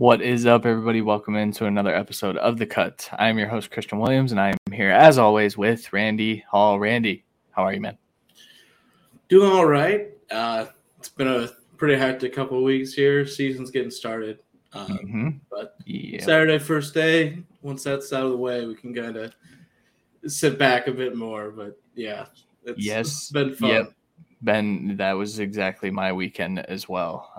What is up, everybody? Welcome into another episode of The Cut. I am your host, Christian Williams, and I am here as always with Randy Hall. Randy, how are you, man? Doing all right. Uh, it's been a pretty hectic couple of weeks here. Season's getting started. Um, Mm-hmm. But Yeah. Saturday, first day, once that's out of the way, we can kind of sit back a bit more. But yeah, it's, Yes. it's been fun. Yep. Ben, that was exactly my weekend as well.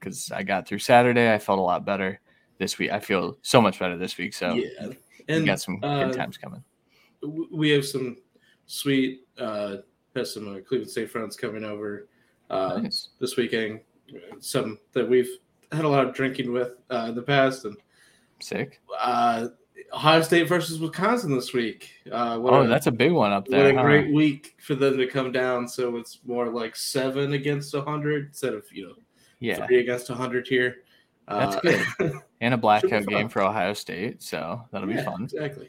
Because I got through Saturday, I felt a lot better. This week, I feel so much better this week. So yeah. and we got some uh, good times coming. we have some sweet, uh, have some uh, Cleveland State friends coming over uh, nice. this weekend. Some that we've had a lot of drinking with uh, in the past, and Sick. uh, Ohio State versus Wisconsin this week. Uh, what Oh, a- that's a big one up there. what a huh? great week for them to come down. So it's more like seven against a hundred instead of you know Yeah. three against hundred here. That's Uh, good. And a blackout game for Ohio State. So that'll be fun. Exactly.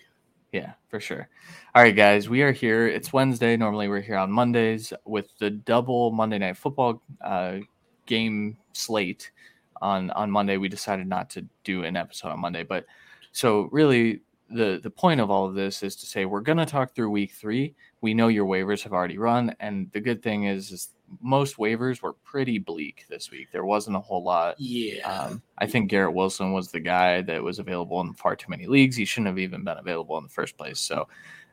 Yeah, for sure. All right, guys, we are here. It's Wednesday. Normally, we're here on Mondays with the double Monday Night Football uh, game slate. On on Monday, we decided not to do an episode on Monday, but so really, the the point of all of this is to say we're going to talk through Week Three. We know your waivers have already run, and the good thing is, is most waivers were pretty bleak this week. There wasn't a whole lot. Yeah. Um, I think Garrett Wilson was the guy that was available in far too many leagues. He shouldn't have even been available in the first place. So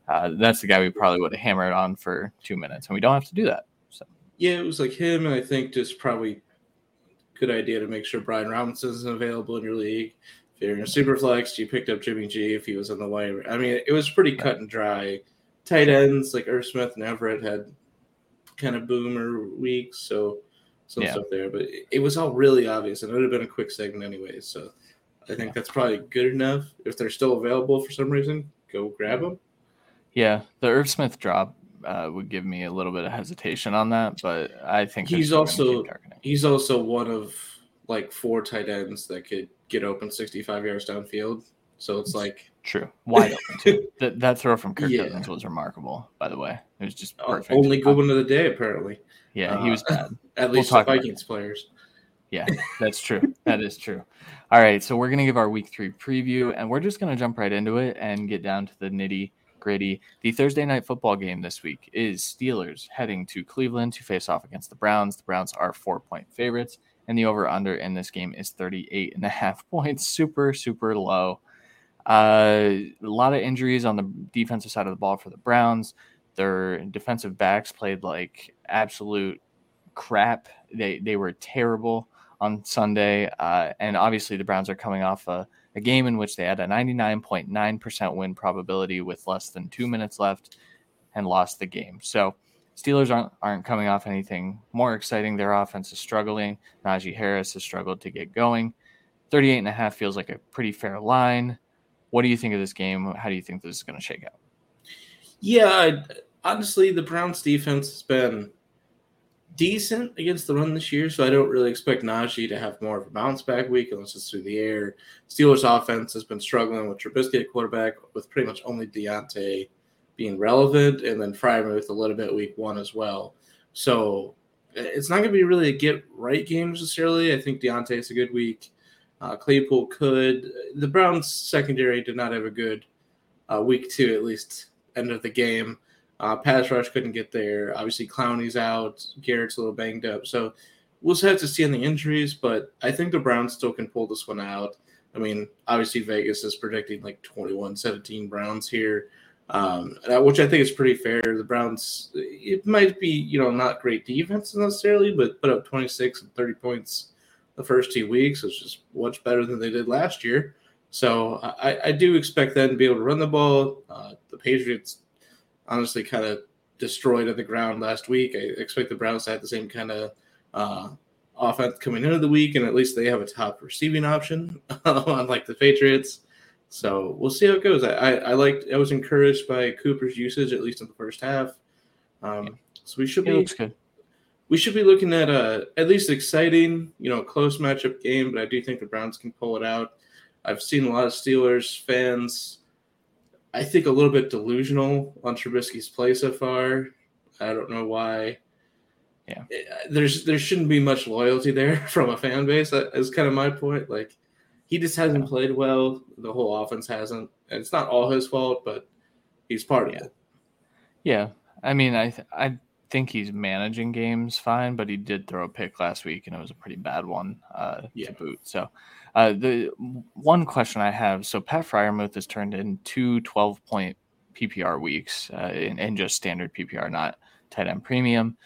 uh, that's the guy we probably would have hammered on for two minutes, and we don't have to do that. So yeah, it was like him, and I think just probably good idea to make sure Brian Robinson isn't available in your league. If you're in a super flex, you picked up Jimmy G if he was on the waiver. I mean, it was pretty cut and dry. Tight ends like Irv Smith and Everett had kind of boomer weeks, so some Yeah. stuff there. But it, it was all really obvious, and it would have been a quick segment anyway. So I think that's probably good enough. If they're still available for some reason, go grab them. yeah, the Irv Smith drop uh, would give me a little bit of hesitation on that, but I think He's also- He's also one of like four tight ends that could get open 65 yards downfield. So it's like true wide open too. that that throw from Kirk Yeah. Cousins was remarkable. By the way, it was just uh, perfect. only good one of the day, apparently. Yeah, he was Uh, bad. At We'll least the Vikings players. Yeah, that's true. that is true. All right, so we're gonna give our week three preview, and we're just gonna jump right into it and get down to the nitty gritty. The Thursday night football game this week is Steelers heading to Cleveland to face off against the Browns. The Browns are four point favorites, and the over under in this game is 38 and a half points. Super, super low. Uh, a lot of injuries on the defensive side of the ball for the Browns. Their defensive backs played like absolute crap. They they were terrible on Sunday, uh, and obviously the Browns are coming off a, a game in which they had a 99.9% win probability with less than two minutes left and lost the game. So Steelers aren't aren't coming off anything more exciting. Their offense is struggling. Najee Harris has struggled to get going. 38 and a half feels like a pretty fair line. What do you think of this game? How do you think this is going to shake out? Yeah, honestly, the Browns defense has been decent against the run this year, so I don't really expect Najee to have more of a bounce back week unless it's through the air. Steelers offense has been struggling with Trubisky at quarterback, with pretty much only Diontae being relevant, and then Freiermuth a little bit week one as well. So it's not going to be really a get right game necessarily. I think Diontae's a good week. Uh, Claypool could. The Browns secondary did not have a good uh, week two, at least end of the game. Uh, pass rush couldn't get there. Obviously, Clowney's out. Garrett's a little banged up. So we'll just have to see on the injuries, but I think the Browns still can pull this one out. I mean, obviously, Vegas is predicting like 21 17 Browns here, um, which I think is pretty fair. The Browns, it might be, you know, not great defense necessarily, but put up 26 and 30 points the first two weeks, which is much better than they did last year. So I, I do expect them to be able to run the ball. Uh, the Patriots honestly kind of destroyed on the ground last week. I expect the Browns to have the same kind of uh, offense coming into the week, and at least they have a top receiving option, unlike the Patriots. So we'll see how it goes. I, I, I liked. I was encouraged by Cooper's usage at least in the first half. Um, so we should be looks good. we should be looking at a at least exciting, you know, close matchup game. But I do think the Browns can pull it out. I've seen a lot of Steelers fans, I think, a little bit delusional on Trubisky's play so far. I don't know why. Yeah. Eh, there's there shouldn't be much loyalty there from a fan base. That is kind of my point. Like, he just hasn't played well. The whole offense hasn't. And it's not all his fault, but he's part Yeah. of it. Yeah, I mean, I I think he's managing games fine, but he did throw a pick last week, and it was a pretty bad one uh, Yeah. to boot. So, uh, the one question I have: so Pat Freiermuth has turned in two 12 point PPR weeks uh, in, in just standard PPR, not tight end premium,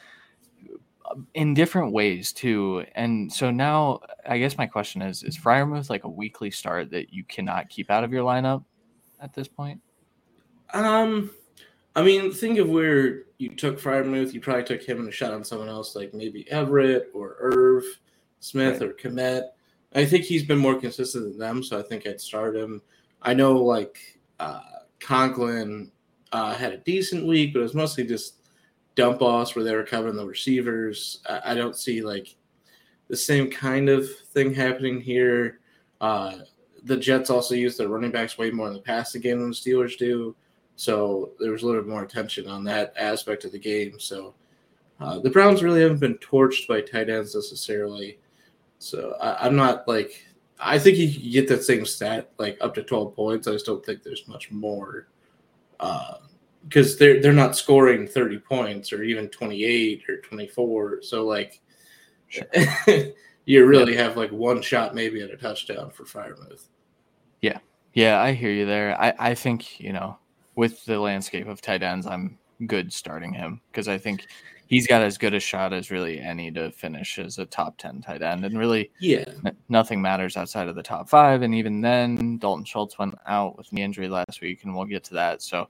in different ways too. And so now, I guess my question is: Is Freiermuth like a weekly start that you cannot keep out of your lineup at this point? Um, I mean, think of where you took Freiermuth. You probably took him and a shot on someone else, like maybe Everett or Irv Smith or Kmet. I think he's been more consistent than them, so I think I'd start him. I know, like uh, Conklin uh, had a decent week, but it was mostly just dump offs where they were covering the receivers. I, I don't see like the same kind of thing happening here. Uh, the Jets also use their running backs way more in the passing game than the Steelers do. So there was a little bit more attention on that aspect of the game. So uh, the Browns really haven't been torched by tight ends necessarily. So I, I'm not like I think you get that same stat like up to 12 points. I just don't think there's much more because they're they're not scoring 30 points or even 28 or 24. So like Sure. you really have like one shot maybe at a touchdown for Freiermuth. Yeah, yeah, I hear you there. I, I think, you know, with the landscape of tight ends, I'm good starting him because I think he's got as good a shot as really any to finish as a top 10 tight end. And really, Yeah. n- nothing matters outside of the top five. And even then, Dalton Schultz went out with knee injury last week, and we'll get to that. So,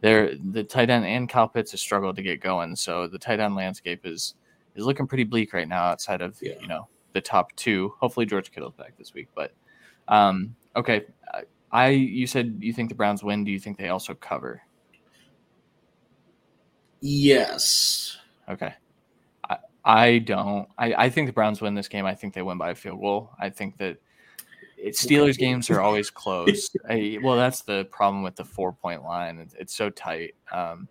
there, the tight end and Kyle Pitts has struggled to get going. So, the tight end landscape is is looking pretty bleak right now outside of, Yeah. you know, the top two. Hopefully, George Kittle's back this week. But, um, okay. I- you said you think the Browns win. Do you think they also cover? Yes. Okay. I I don't. I, I think the Browns win this game. I think they win by a field goal. I think that it, Steelers games are always close. I, well, that's the problem with the four point line. It's, it's so tight. Um,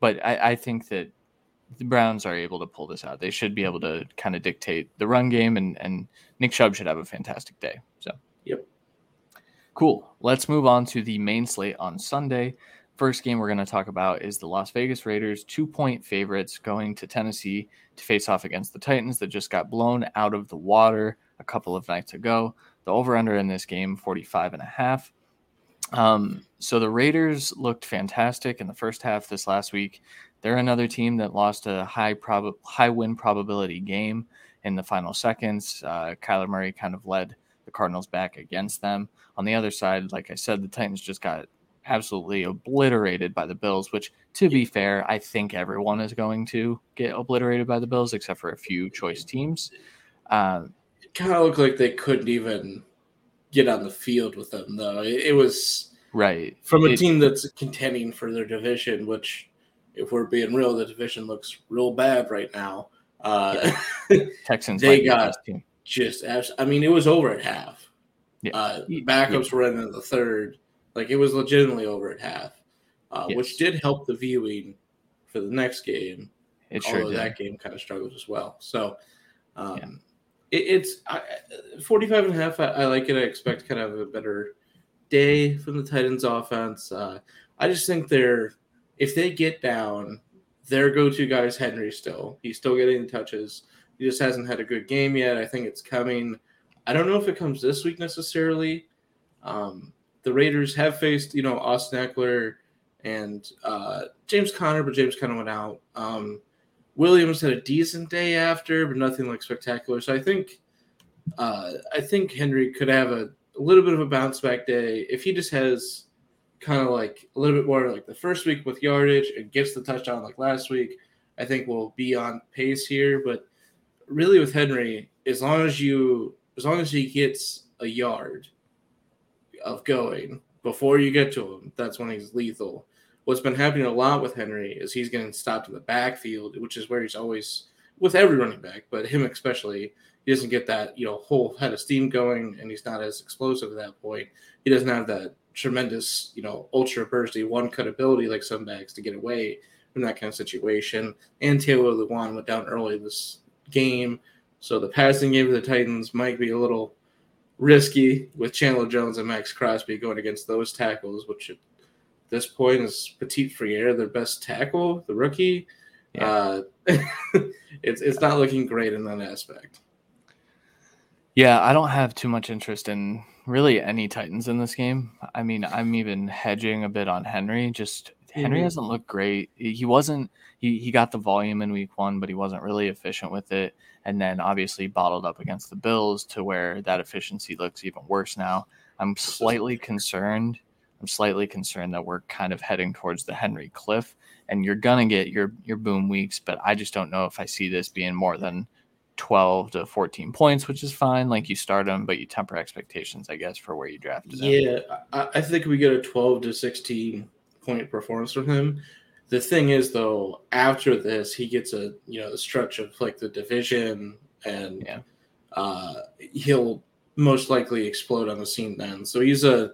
but I, I think that the Browns are able to pull this out. They should be able to kind of dictate the run game, and, and Nick Chubb should have a fantastic day. So. Cool. Let's move on to the main slate on Sunday. First game we're going to talk about is the Las Vegas Raiders, two point favorites going to Tennessee to face off against the Titans that just got blown out of the water a couple of nights ago. The over under in this game, 45 and a half. Um, so the Raiders looked fantastic in the first half this last week. They're another team that lost a high prob- high win probability game in the final seconds. Uh, Kyler Murray kind of led the Cardinals back against them. On the other side, like I said, the Titans just got absolutely obliterated by the Bills, which, to be fair, I think everyone is going to get obliterated by the Bills except for a few choice teams. Um, It kind of looked like they couldn't even get on the field with them, though. It, it was right. from a It- team that's contending for their division, which, if we're being real, the division looks real bad right now. Uh, Texans They the got- best team. Just, abs- I mean, it was over at half. Yeah. Uh, Yeah. backups were in the third. Like, it was legitimately over at half, uh, Yes. which did help the viewing for the next game. It sure although did. that game kind of struggled as well. So um, Yeah. it, it's I, 45 and a half. I, I like it. I expect kind of a better day from the Titans offense. Uh, I just think they're, if they get down, their go to guy is Henry still. He's still getting the touches. He just hasn't had a good game yet. I think it's coming. I don't know if it comes this week necessarily. Um, the Raiders have faced, you know, Austin Ekeler and uh, James Conner, but James kind of went out. Um, Williams had a decent day after, but nothing like spectacular. So I think, uh, I think Henry could have a, a little bit of a bounce back day if he just has kind of like a little bit more like the first week with yardage and gets the touchdown like last week. I think we'll be on pace here, but really with Henry, as long as you, as long as he gets a yard of going before you get to him, that's when he's lethal what's been happening a lot with Henry is he's getting stopped in the backfield, which is where he's always with every running back, but him especially. He doesn't get that you know whole head of steam going, and he's not as explosive at that point. He doesn't have that tremendous you know ultra bursty one cut ability like some backs to get away from that kind of situation. And Taylor Lewan went down early this game, so the passing game of the Titans might be a little risky with Chandler Jones and Maxx Crosby going against those tackles, which at this point is Petit Frere, their best tackle, the rookie. Yeah. Uh, it's it's not looking great in that aspect. Yeah, I don't have too much interest in really any Titans in this game. I mean, I'm even hedging a bit on Henry. Just Henry mm-hmm. hasn't looked great. He wasn't. He he got the volume in week one, but he wasn't really efficient with it. And then obviously bottled up against the Bills to where that efficiency looks even worse now. I'm slightly concerned. I'm slightly concerned that we're kind of heading towards the Henry cliff, and you're gonna get your your boom weeks. But I just don't know if I see this being more than 12 to 14 points, which is fine. Like you start them, but you temper expectations, I guess, for where you drafted them. Yeah, I, I think we get a 12 to 16 point performance from him. The thing is, though, after this, he gets a you know the stretch of like the division, and yeah. uh, he'll most likely explode on the scene then. So he's a,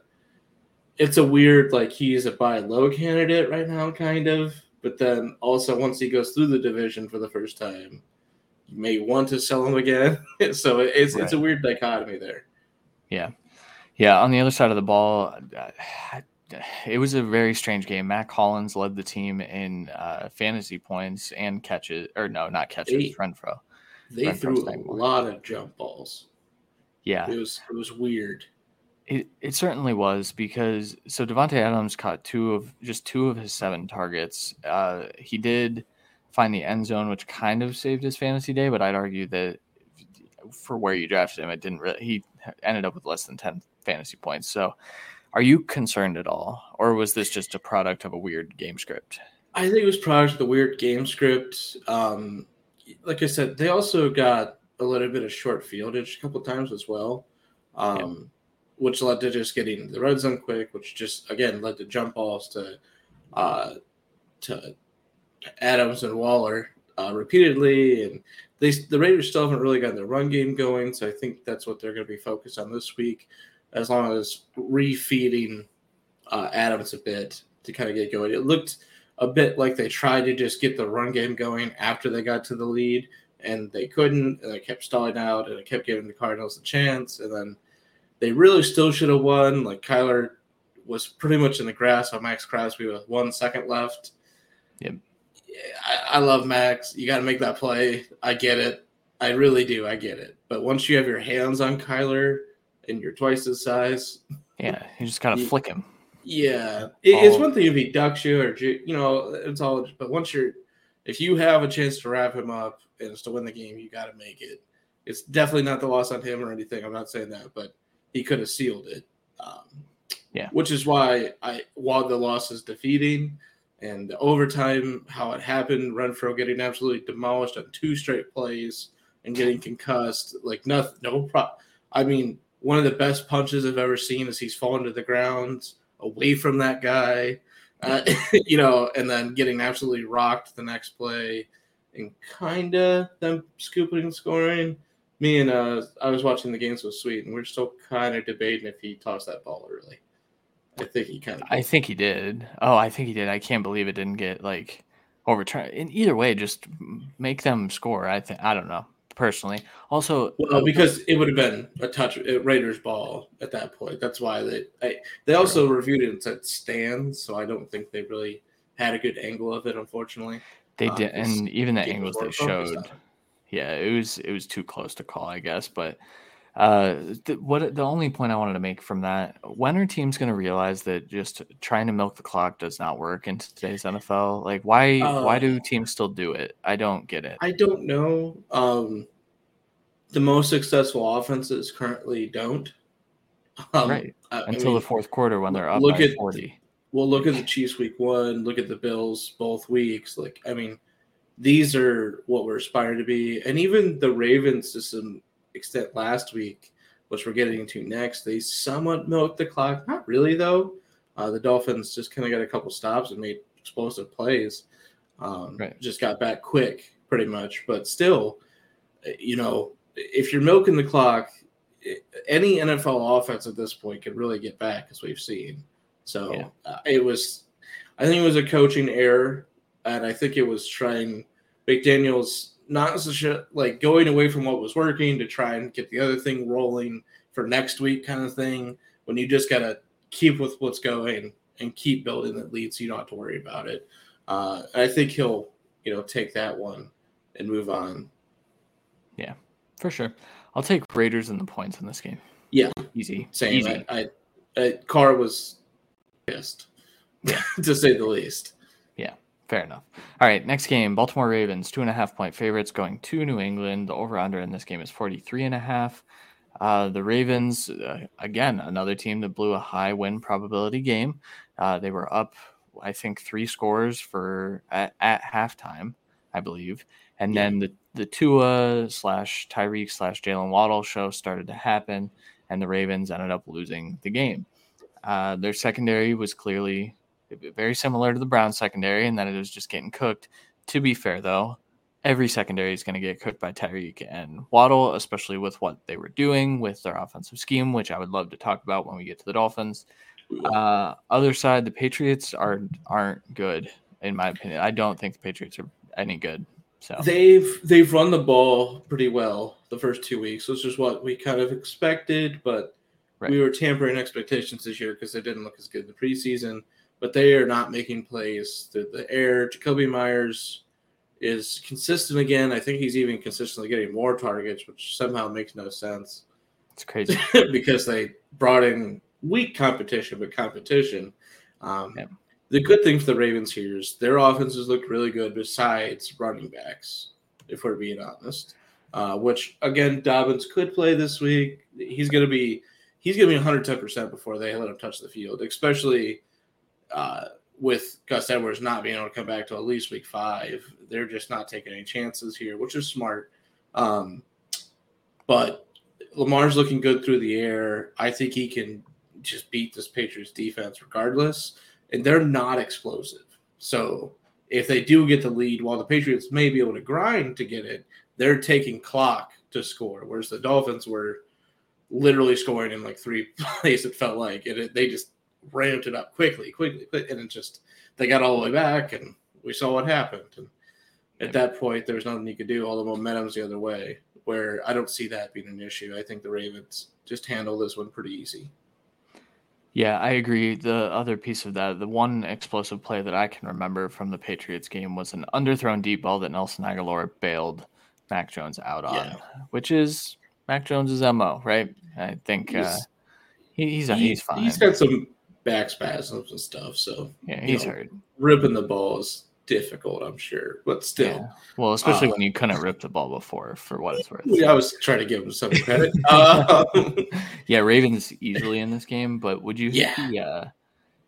it's a weird like he's a buy low candidate right now, kind of. But then also once he goes through the division for the first time, you may want to sell him again. so it's right. it's a weird dichotomy there. Yeah, yeah. On the other side of the ball, it was a very strange game. Mack Hollins led the team in uh, fantasy points and catches, or no, not catches. They, Renfrow. They threw a lot of jump balls. Yeah, it was it was weird. It it certainly was because so Davante Adams caught two of just two of his seven targets. Uh, he did find the end zone, which kind of saved his fantasy day, but I'd argue that for where you drafted him, it didn't really. He ended up with less than ten fantasy points. So are you concerned at all, or was this just a product of a weird game script? I think it was product of the weird game script. Um, like I said, they also got a little bit of short fieldage a couple times as well, um, yeah. which led to just getting the red zone quick, which just again led to jump balls to uh, to Adams and Waller uh, repeatedly, and they the Raiders still haven't really gotten their run game going. So I think that's what they're going to be focused on this week as long as refeeding uh, Adams a bit to kind of get going. It looked a bit like they tried to just get the run game going after they got to the lead, and they couldn't. And they kept stalling out, and it kept giving the Cardinals a chance. And then they really still should have won. Like Kyler was pretty much in the grass on Maxx Crosby with one second left. Yep. I, I love Max. You got to make that play. I get it. I really do. I get it. But once you have your hands on Kyler and you're twice his size. Yeah, you just gotta flick him. Yeah, it, it's one thing if he ducks you or you know it's all. But once you're, if you have a chance to wrap him up and to win the game, you got to make it. It's definitely not the loss on him or anything. I'm not saying that, but he could have sealed it. Um, yeah, which is why I while the loss is defeating and the overtime, how it happened, Renfrow getting absolutely demolished on two straight plays and getting concussed, like nothing, no problem. I mean, one of the best punches I've ever seen as he's falling to the ground away from that guy, uh, you know, and then getting absolutely rocked the next play and kind of them scooping and scoring. Me and uh, I was watching the games with Sweet, and we're still kind of debating if he tossed that ball early. I think he kind of. I think he did. Oh, I think he did. I can't believe it didn't get like overturned. In either way, just make them score. I think. I don't know personally. Also, well, because it would have been a touch Raiders ball at that point. That's why they I, they also reviewed it and said stands, so I don't think they really had a good angle of it. Unfortunately, they uh, did, and even the angles they showed, yeah, it was it was too close to call, I guess. But uh, the, what the only point I wanted to make from that: when are teams going to realize that just trying to milk the clock does not work in today's NFL? Like, why uh, why do teams still do it? I don't get it. I don't know. Um, the most successful offenses currently don't. Um, right. I, Until I mean, the fourth quarter when they're up look by at, 40. Well, look at the Chiefs week one, look at the Bills both weeks. Like, I mean, these are what we're aspiring to be. And even the Ravens some extent last week, which we're getting into next, they somewhat milked the clock. Not really, though. Uh, the Dolphins just kind of got a couple stops and made explosive plays. Um, right. Just got back quick, pretty much. But still, you know, if you're milking the clock, any NFL offense at this point could really get back, as we've seen. So yeah. uh, it was, I think it was a coaching error, and I think it was trying McDaniel's not a, like going away from what was working to try and get the other thing rolling for next week kind of thing. When you just gotta keep with what's going and keep building that lead, so you don't have to worry about it. Uh, I think he'll you know take that one and move on. Yeah, for sure. I'll take Raiders and the points in this game. Yeah, easy. Same. Easy. I, I, I Carr was pissed, Yeah. to say the least. Fair enough. All right, next game Baltimore Ravens, two and a half point favorites going to New England. The over under in this game is 43 and a half. Uh, the Ravens, uh, again, another team that blew a high win probability game. Uh, they were up, I think, three scores for at, at halftime, I believe. And Yeah. then the, the Tua slash Tyreek slash Jalen Waddle show started to happen, and the Ravens ended up losing the game. Uh, their secondary was clearly very similar to the Browns secondary and that it was just getting cooked. To be fair, though, every secondary is going to get cooked by Tyreek and Waddle, especially with what they were doing with their offensive scheme, which I would love to talk about when we get to the Dolphins. Uh, other side, the Patriots are aren't good in my opinion. I don't think the Patriots are any good. So They've they've run the ball pretty well the first two weeks, which is what we kind of expected, but Right. we were tampering expectations this year because they didn't look as good in the preseason. But they are not making plays through the air. Jakobi Meyers is consistent again. I think he's even consistently getting more targets, which somehow makes no sense it's crazy. because they brought in weak competition, but competition. Um, Yeah. The good thing for the Ravens here is their offenses looked really good besides running backs, if we're being honest. Uh, which again, Dobbins could play this week. He's gonna be he's gonna be 110 percent before they let him touch the field, especially uh, with Gus Edwards not being able to come back to at least week five. They're just not taking any chances here, which is smart. Um, but Lamar's looking good through the air. I think he can just beat this Patriots defense regardless. And they're not explosive. So if they do get the lead, while the Patriots may be able to grind to get it, they're taking clock to score. Whereas the Dolphins were literally scoring in like three plays, it felt like. And it, they just ramped it up quickly, quickly, quick, and it just they got all the way back and we saw what happened. And at that point, there was nothing you could do. All the momentum's the other way. Where I don't see that being an issue. I think the Ravens just handle this one pretty easy. Yeah, I agree. The other piece of that, the one explosive play that I can remember from the Patriots game was an underthrown deep ball that Nelson Agholor bailed Mac Jones out on, Yeah. which is Mac Jones's mo, right? I think uh, He's- he, he's He- he's fine. He's got some back spasms and stuff, so yeah, he's know, hurt. ripping the ball is difficult, I'm sure. But still, Yeah. Well, especially Uh, when you couldn't rip the ball before, for what it's worth. Yeah, I was trying to give him some credit. um, yeah, Ravens easily in this game, but would you? Yeah. see, uh,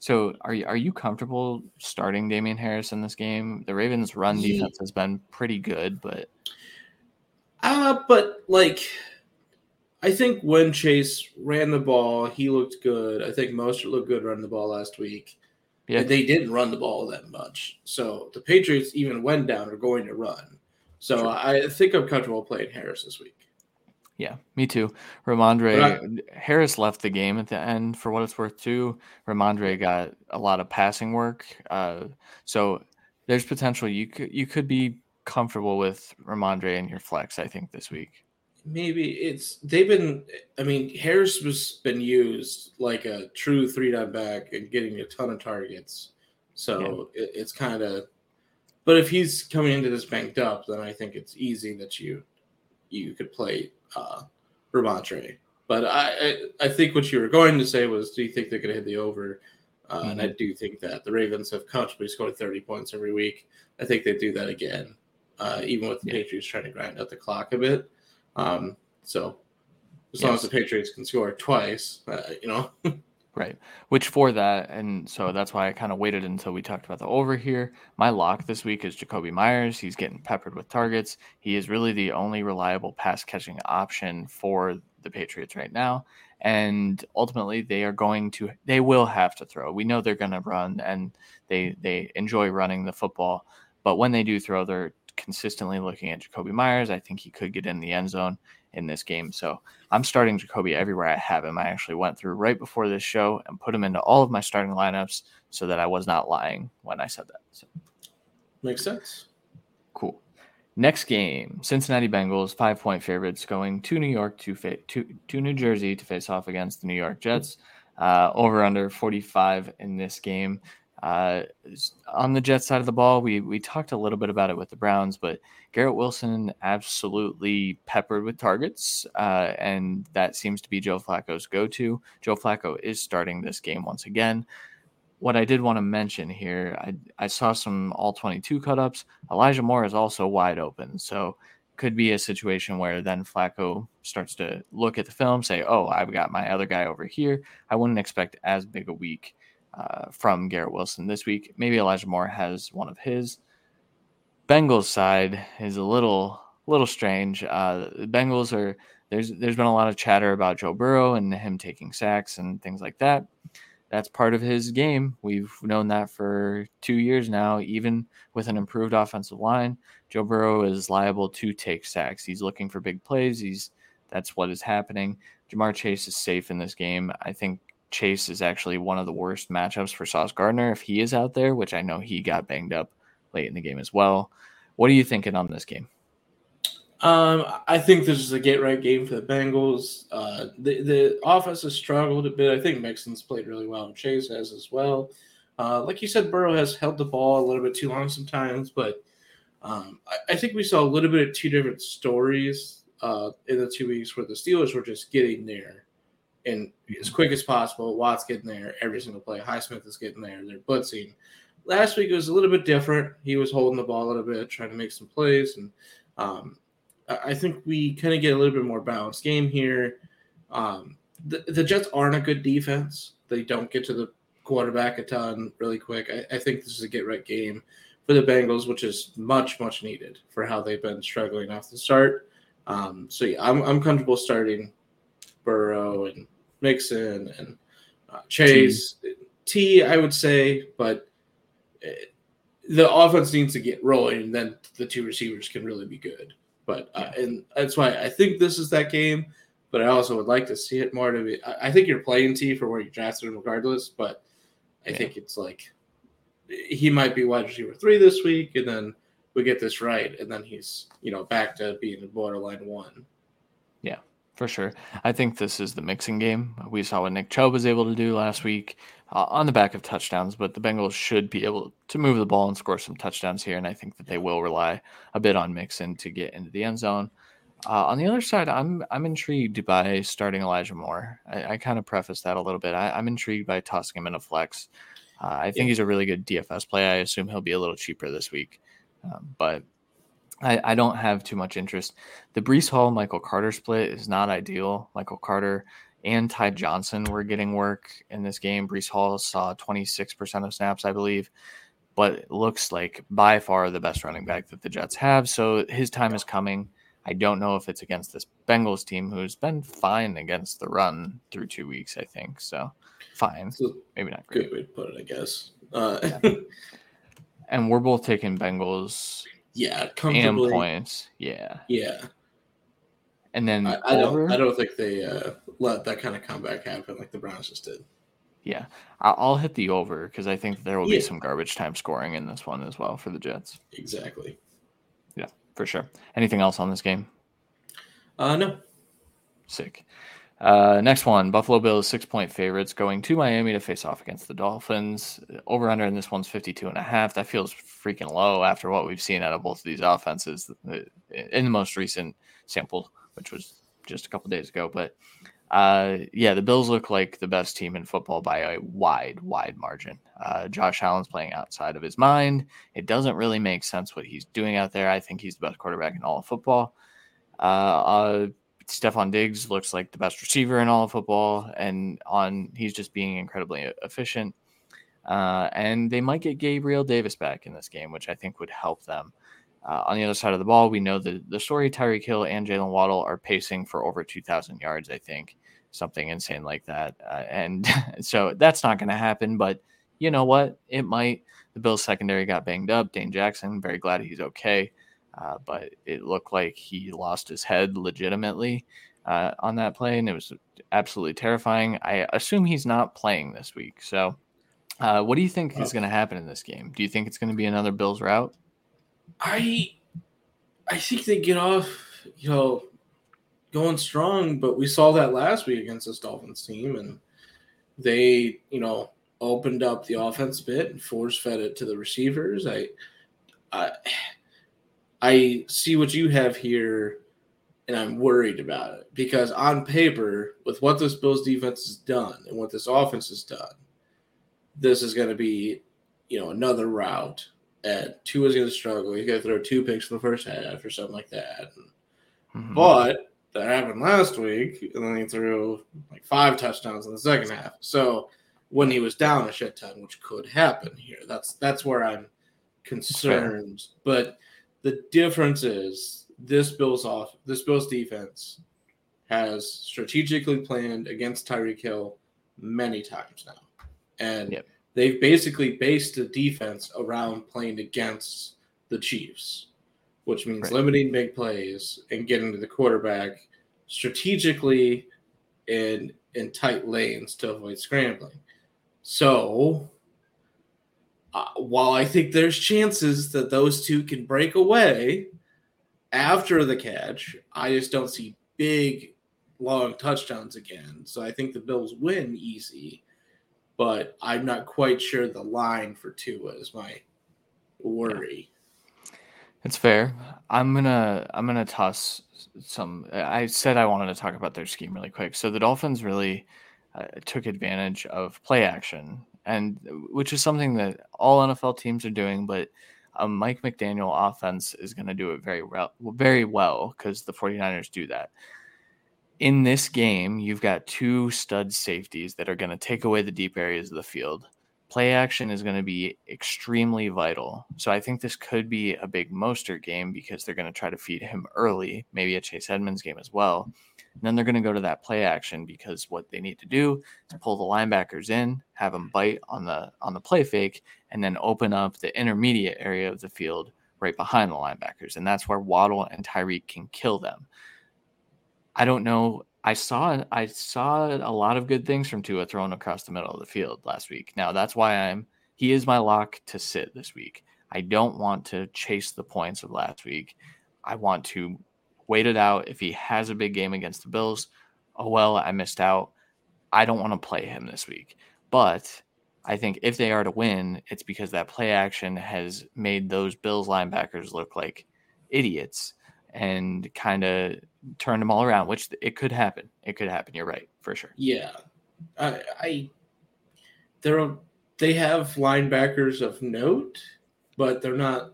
so are you are you comfortable starting Damien Harris in this game? The Ravens' run defense has been pretty good, but uh, but like, I think when Chase ran the ball, he looked good. I think most looked good running the ball last week. yeah, And they didn't run the ball that much. So the Patriots, even when down, are going to run. So. I think I'm comfortable playing Harris this week. Yeah, me too. Rhamondre Harris left the game at the end for what it's worth too. Rhamondre got a lot of passing work, uh, so there's potential you could you could be comfortable with Rhamondre in your flex. I think this week. Maybe it's they've been. I mean, Harris was been used like a true three down back and getting a ton of targets. So it, it's kind of. But if he's coming into this banked up, then I think it's easy that you you could play uh, Rhamondre. But I, I I think what you were going to say was, do you think they're going to hit the over? Uh, And I do think that the Ravens have comfortably scored 30 points every week. I think they do that again, uh, even with the Yeah. Patriots trying to grind out the clock a bit. Um, so as long Yes. as the Patriots can score twice, uh, you know, Right. Which for that, and so that's why I kind of waited until we talked about the over here. My lock this week is Jakobi Meyers. He's getting peppered with targets. He is really the only reliable pass catching option for the Patriots right now. And ultimately they are going to they will have to throw. We know they're gonna run and they they enjoy running the football. But when they do throw, they're consistently looking at Jakobi Meyers. I think he could get in the end zone in this game. So I'm starting Jakobi everywhere I have him. I actually went through right before this show and put him into all of my starting lineups so that I was not lying when I said that. So makes sense. cool. Next game, Cincinnati Bengals, five point favorites going to New York to, fa- to, to New Jersey to face off against the New York Jets. Uh, over under 45 in this game. Uh, on the Jets side of the ball, we we talked a little bit about it with the Browns, but Garrett Wilson absolutely peppered with targets, uh, and that seems to be Joe Flacco's go-to. Joe Flacco is starting this game once again. What I did want to mention here, I, I saw some all 22 cut-ups. Elijah Moore is also wide open, so could be a situation where then Flacco starts to look at the film, say, "Oh, I've got my other guy over here." I wouldn't expect as big a week uh, from Garrett Wilson this week. Maybe Elijah Moore has one of his. Bengals side is a little little strange. Uh, the Bengals are there's there's been a lot of chatter about Joe Burrow and him taking sacks and things like that. That's part of his game. We've known that for two years now. Even with an improved offensive line, Joe Burrow is liable to take sacks. He's looking for big plays. He's that's what is happening. Ja'Marr Chase is safe in this game. I think Chase is actually one of the worst matchups for Sauce Gardner if he is out there, which I know he got banged up late in the game as well. What are you thinking on this game? Um, I think this is a get right game for the Bengals. Uh, the the offense has struggled a bit. I think Mixon's played really well. Chase has as well. Uh, like you said, Burrow has held the ball a little bit too long sometimes, but um, I, I, think we saw a little bit of two different stories uh, in the two weeks where the Steelers were just getting there and as quick as possible. Watt's getting there every single play. Highsmith is getting there. They're blitzing. Last week was a little bit different. He was holding the ball a little bit, trying to make some plays, and um, I think we kind of get a little bit more balanced game here. Um, the, the Jets aren't a good defense. They don't get to the quarterback a ton really quick. I, I think this is a get right game for the Bengals, which is much much needed for how they've been struggling off the start. Um, so yeah, I'm I'm comfortable starting Burrow and Mixon and uh, Chase. T. T, I would say, but uh, the offense needs to get rolling, and then the two receivers can really be good. But uh, and that's why I think this is that game. But I also would like to see it more to be. I think you're playing T for where you drafted him regardless. But I yeah. think it's like he might be wide receiver three this week, and then we get this right, and then he's you know back to being a borderline one for sure. I think this is the Mixon game. We saw what Nick Chubb was able to do last week uh, on the back of touchdowns, but the Bengals should be able to move the ball and score some touchdowns here, and I think that they will rely a bit on Mixon to get into the end zone. Uh, on the other side, I'm I'm intrigued by starting Elijah Moore. I, I kind of preface that a little bit. I, am intrigued by tossing him in a flex. Uh, I think yeah. he's a really good DFS play. I assume he'll be a little cheaper this week, um, but I, I don't have too much interest. The Breece Hall Michael Carter split is not ideal. Michael Carter and Ty Johnson were getting work in this game. Breece Hall saw 26% of snaps, I believe, but looks like by far the best running back that the Jets have. So his time is coming. I don't know if it's against this Bengals team who's been fine against the run through two weeks, I think. So fine. So Maybe not great. Good way to put it, I guess. Uh, yeah. and we're both taking Bengals yeah, comfortably. And points. Yeah. Yeah. And then I, I don't I don't think they uh, let that kind of comeback happen like the Browns just did. Yeah, I'll hit the over because I think there will yeah. be some garbage time scoring in this one as well for the Jets. Exactly. Yeah, for sure. Anything else on this game? Uh, no. Sick. Uh, next one, Buffalo Bills six point favorites going to Miami to face off against the Dolphins. Over under in this one's 52 and a half. That feels freaking low after what we've seen out of both of these offenses in the most recent sample, which was just a couple days ago. But uh, yeah, the Bills look like the best team in football by a wide, wide margin. Uh, Josh Allen's playing outside of his mind. It doesn't really make sense what he's doing out there. I think he's the best quarterback in all of football. Uh, Stefon Diggs looks like the best receiver in all of football, and on he's just being incredibly efficient. Uh, and they might get Gabriel Davis back in this game, which I think would help them. Uh, on the other side of the ball, we know that the story Tyreek Hill and Jalen Waddle are pacing for over 2,000 yards, I think, something insane like that. Uh, and so that's not going to happen, but you know what? It might. The Bills secondary got banged up. Dane Jackson, very glad he's okay. Uh, but it looked like he lost his head legitimately uh, on that play, and it was absolutely terrifying. I assume he's not playing this week. So, uh, what do you think is going to happen in this game? Do you think it's going to be another Bills route? I I think they get off, you know, going strong, but we saw that last week against this Dolphins team, and they, you know, opened up the offense a bit and force fed it to the receivers. I, I, I see what you have here, and I'm worried about it because on paper, with what this Bills defense has done and what this offense has done, this is going to be, you know, another route. And Tua is going to struggle. He's going to throw two picks in the first half or something like that. Mm-hmm. But that happened last week, and then he threw like five touchdowns in the second half. So when he was down a shit ton, which could happen here, that's that's where I'm concerned. But the difference is this Bills off this Bills defense has strategically planned against Tyreek Hill many times now. And yep. they've basically based the defense around playing against the Chiefs which means right. limiting big plays and getting to the quarterback strategically in in tight lanes to avoid scrambling. So, uh, while I think there's chances that those two can break away after the catch, I just don't see big long touchdowns again. So I think the Bills win easy, but I'm not quite sure the line for Tua is my worry. It's fair. I'm gonna I'm gonna toss some. I said I wanted to talk about their scheme really quick. So the Dolphins really uh, took advantage of play action, and which is something that all NFL teams are doing. But a Mike McDaniel offense is going to do it very well, very well because the 49ers do that. In this game, you've got two stud safeties that are going to take away the deep areas of the field play action is going to be extremely vital. So I think this could be a big Mostert game because they're going to try to feed him early, maybe a Chase Edmonds game as well. And then they're going to go to that play action because what they need to do is pull the linebackers in, have them bite on the on the play fake, and then open up the intermediate area of the field right behind the linebackers. And that's where Waddle and Tyreek can kill them. I don't know I saw I saw a lot of good things from Tua thrown across the middle of the field last week. Now that's why I'm he is my lock to sit this week. I don't want to chase the points of last week. I want to wait it out. If he has a big game against the Bills, oh well, I missed out. I don't want to play him this week. But I think if they are to win, it's because that play action has made those Bills linebackers look like idiots and kind of turned them all around, which it could happen. It could happen. You're right, for sure. Yeah. I, I they're they have linebackers of note, but they're not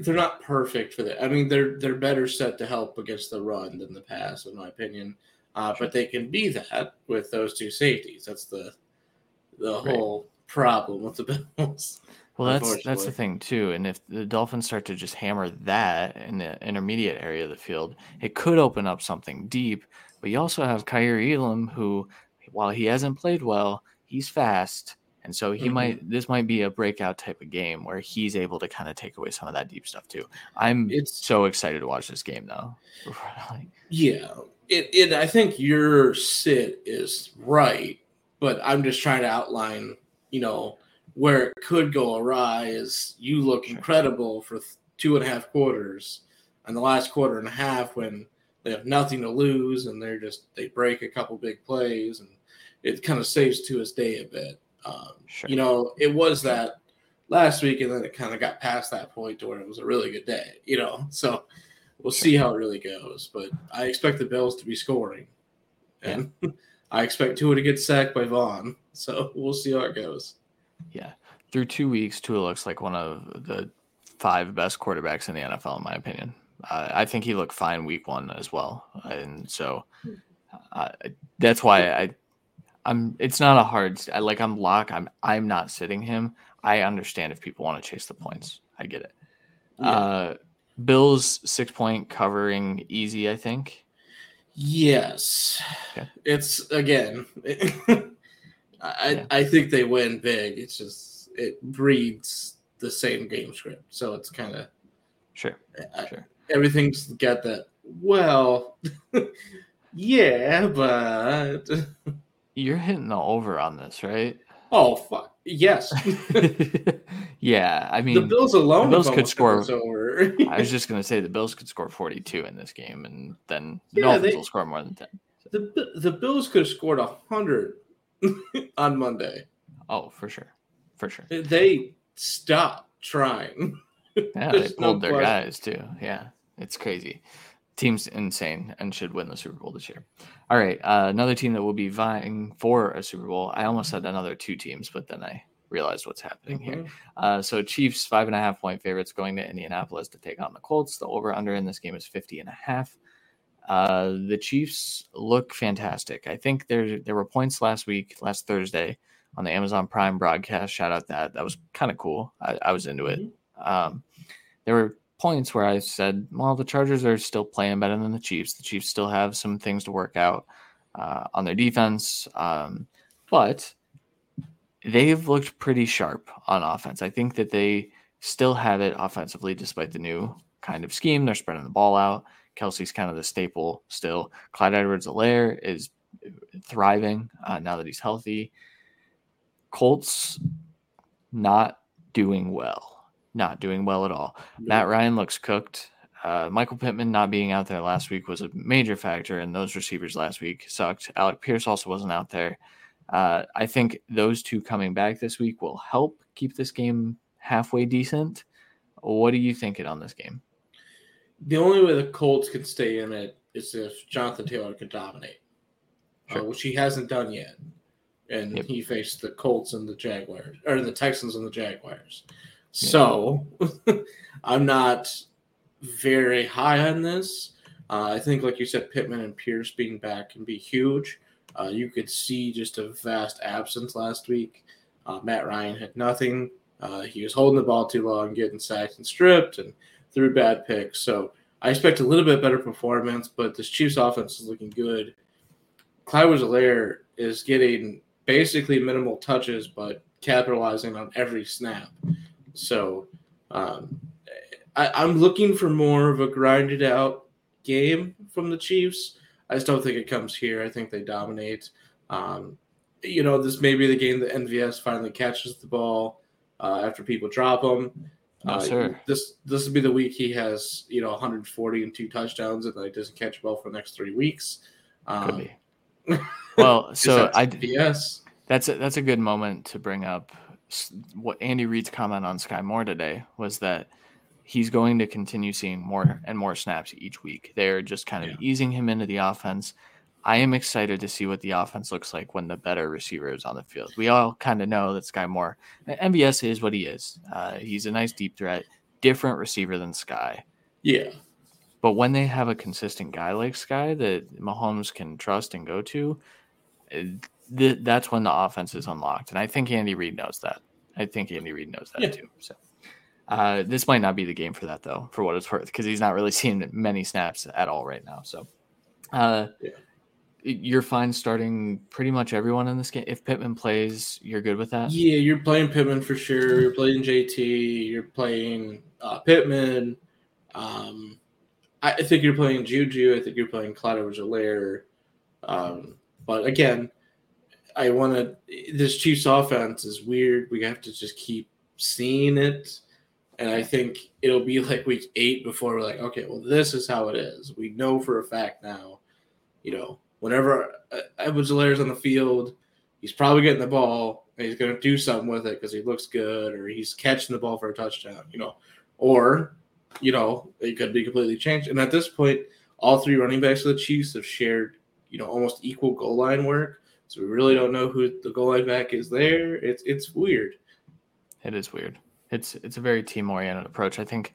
they're not perfect for that. I mean, they're they're better set to help against the run than the pass, in my opinion. Uh, but they can be that with those two safeties. That's the the right. whole problem with the Bills. Well, that's that's the thing too. And if the Dolphins start to just hammer that in the intermediate area of the field, it could open up something deep. But you also have Kaiir Elam, who, while he hasn't played well, he's fast, and so he mm-hmm. might. This might be a breakout type of game where he's able to kind of take away some of that deep stuff too. I'm it's, so excited to watch this game though. yeah, it, it. I think your sit is right, but I'm just trying to outline. You know where it could go awry is you look incredible for two and a half quarters, and the last quarter and a half when they have nothing to lose and they're just they break a couple big plays and it kind of saves to his day a bit. Um, sure. You know, it was that last week, and then it kind of got past that point to where it was a really good day. You know, so we'll see how it really goes. But I expect the Bills to be scoring, and yeah. I expect Tua to get sacked by Von. So we'll see how it goes. Yeah. Through two weeks, Tua looks like one of the five best quarterbacks in the NFL, in my opinion. Uh, I think he looked fine week one as well, and so uh, that's why I, I'm. It's not a hard. I, like I'm lock. I'm. I'm not sitting him. I understand if people want to chase the points. I get it. Yeah. Uh, Bills six point covering easy. I think. Yes, okay. it's again. I yeah. I think they win big. It's just it breeds the same game script, so it's kind of sure. I, sure. Everything's got that. Well, yeah, but you're hitting the over on this, right? Oh fuck yes. Yeah, I mean the Bills alone. the Bills could score- over. I was just gonna say the Bills could score 42 in this game, and then the Yeah, Dolphins they- will score more than 10. the the Bills could have scored hundred on Monday. Oh, for sure, for sure. They stopped trying. Yeah, they There's no pulled their question. guys too. Yeah, it's crazy. Team's insane and should win the Super Bowl this year. All right, uh, another team that will be vying for a Super Bowl. I almost said another two teams, but then I realized what's happening here. Mhm. Uh, so Chiefs five and a half point favorites going to Indianapolis to take on the Colts. The over under in this game is 50 and a half. Uh, the Chiefs look fantastic. I think there there were points last week, last Thursday, on the Amazon Prime broadcast. Shout out that that was kind of cool. I, I was into it. Um, there were points where I said, "Well, the Chargers are still playing better than the Chiefs. The Chiefs still have some things to work out uh, on their defense, um, but they've looked pretty sharp on offense. I think that they still have it offensively, despite the new kind of scheme. They're spreading the ball out. Kelce's kind of the staple still. Clyde Edwards-Helaire is thriving uh, now that he's healthy. Colts not doing well, not doing well at all. Matt Ryan looks cooked. Uh, Michael Pittman not being out there last week was a major factor, and those receivers last week sucked. Alec Pierce also wasn't out there. Uh, I think those two coming back this week will help keep this game halfway decent. What are you thinking on this game? The only way the Colts can stay in it is if Jonathan Taylor can dominate, uh, which he hasn't done yet. And Yep. he faced the Colts and the Jaguars, or the Texans and the Jaguars. So I'm not very high on this. Uh, I think, like you said, Pittman and Pierce being back can be huge. Uh, you could see just a vast absence last week. Uh, Matt Ryan had nothing. Uh, he was holding the ball too long, getting sacked and stripped, and threw bad picks. So I expect a little bit better performance, but this Chiefs offense is looking good. Clyde Helaire is getting basically minimal touches, but capitalizing on every snap. So um, I, I'm looking for more of a grinded out game from the Chiefs. I just don't think it comes here. I think they dominate. Um, you know, this may be the game that MVS finally catches the ball uh, after people drop him. No, Uh, sir. This this will be the week he has you know 140 and two touchdowns, and then he doesn't catch a ball for the next three weeks. Could Um, be. Well, so I yes, That's a, that's a good moment to bring up what Andy Reid's comment on Skyy Moore today was that he's going to continue seeing more and more snaps each week. They're just kind of Yeah. easing him into the offense. I am excited to see what the offense looks like when the better receiver is on the field. We all kind of know that Skyy Moore, MVS is what he is. Uh, he's a nice deep threat, different receiver than Skyy. yeah, But when they have a consistent guy like Skyy that Mahomes can trust and go to, uh, th- that's when the offense is unlocked. And I think Andy Reid knows that. I think Andy Reid knows that Yeah. too. So uh, this might not be the game for that though, for what it's worth, because he's not really seeing many snaps at all right now. So uh, Yeah. you're fine starting pretty much everyone in this game. If Pittman plays, you're good with that. yeah. You're playing Pittman for sure. You're playing JT. You're playing uh, Pittman. Um, I, I think you're playing Juju. I think you're playing Clyde Helaire. Um, but again, I want to. This Chiefs offense is weird. We have to just keep seeing it, and I think it'll be like week eight before we're like, okay, well, this is how it is. We know for a fact now. You know, whenever uh, Edwards Helaire's on the field, he's probably getting the ball and he's going to do something with it because he looks good, or he's catching the ball for a touchdown. You know, or you know, it could be completely changed. And at this point, all three running backs of the Chiefs have shared, you know, almost equal goal line work. So we really don't know who the goal line back is there. It's it's weird. It is weird. It's it's a very team oriented approach. I think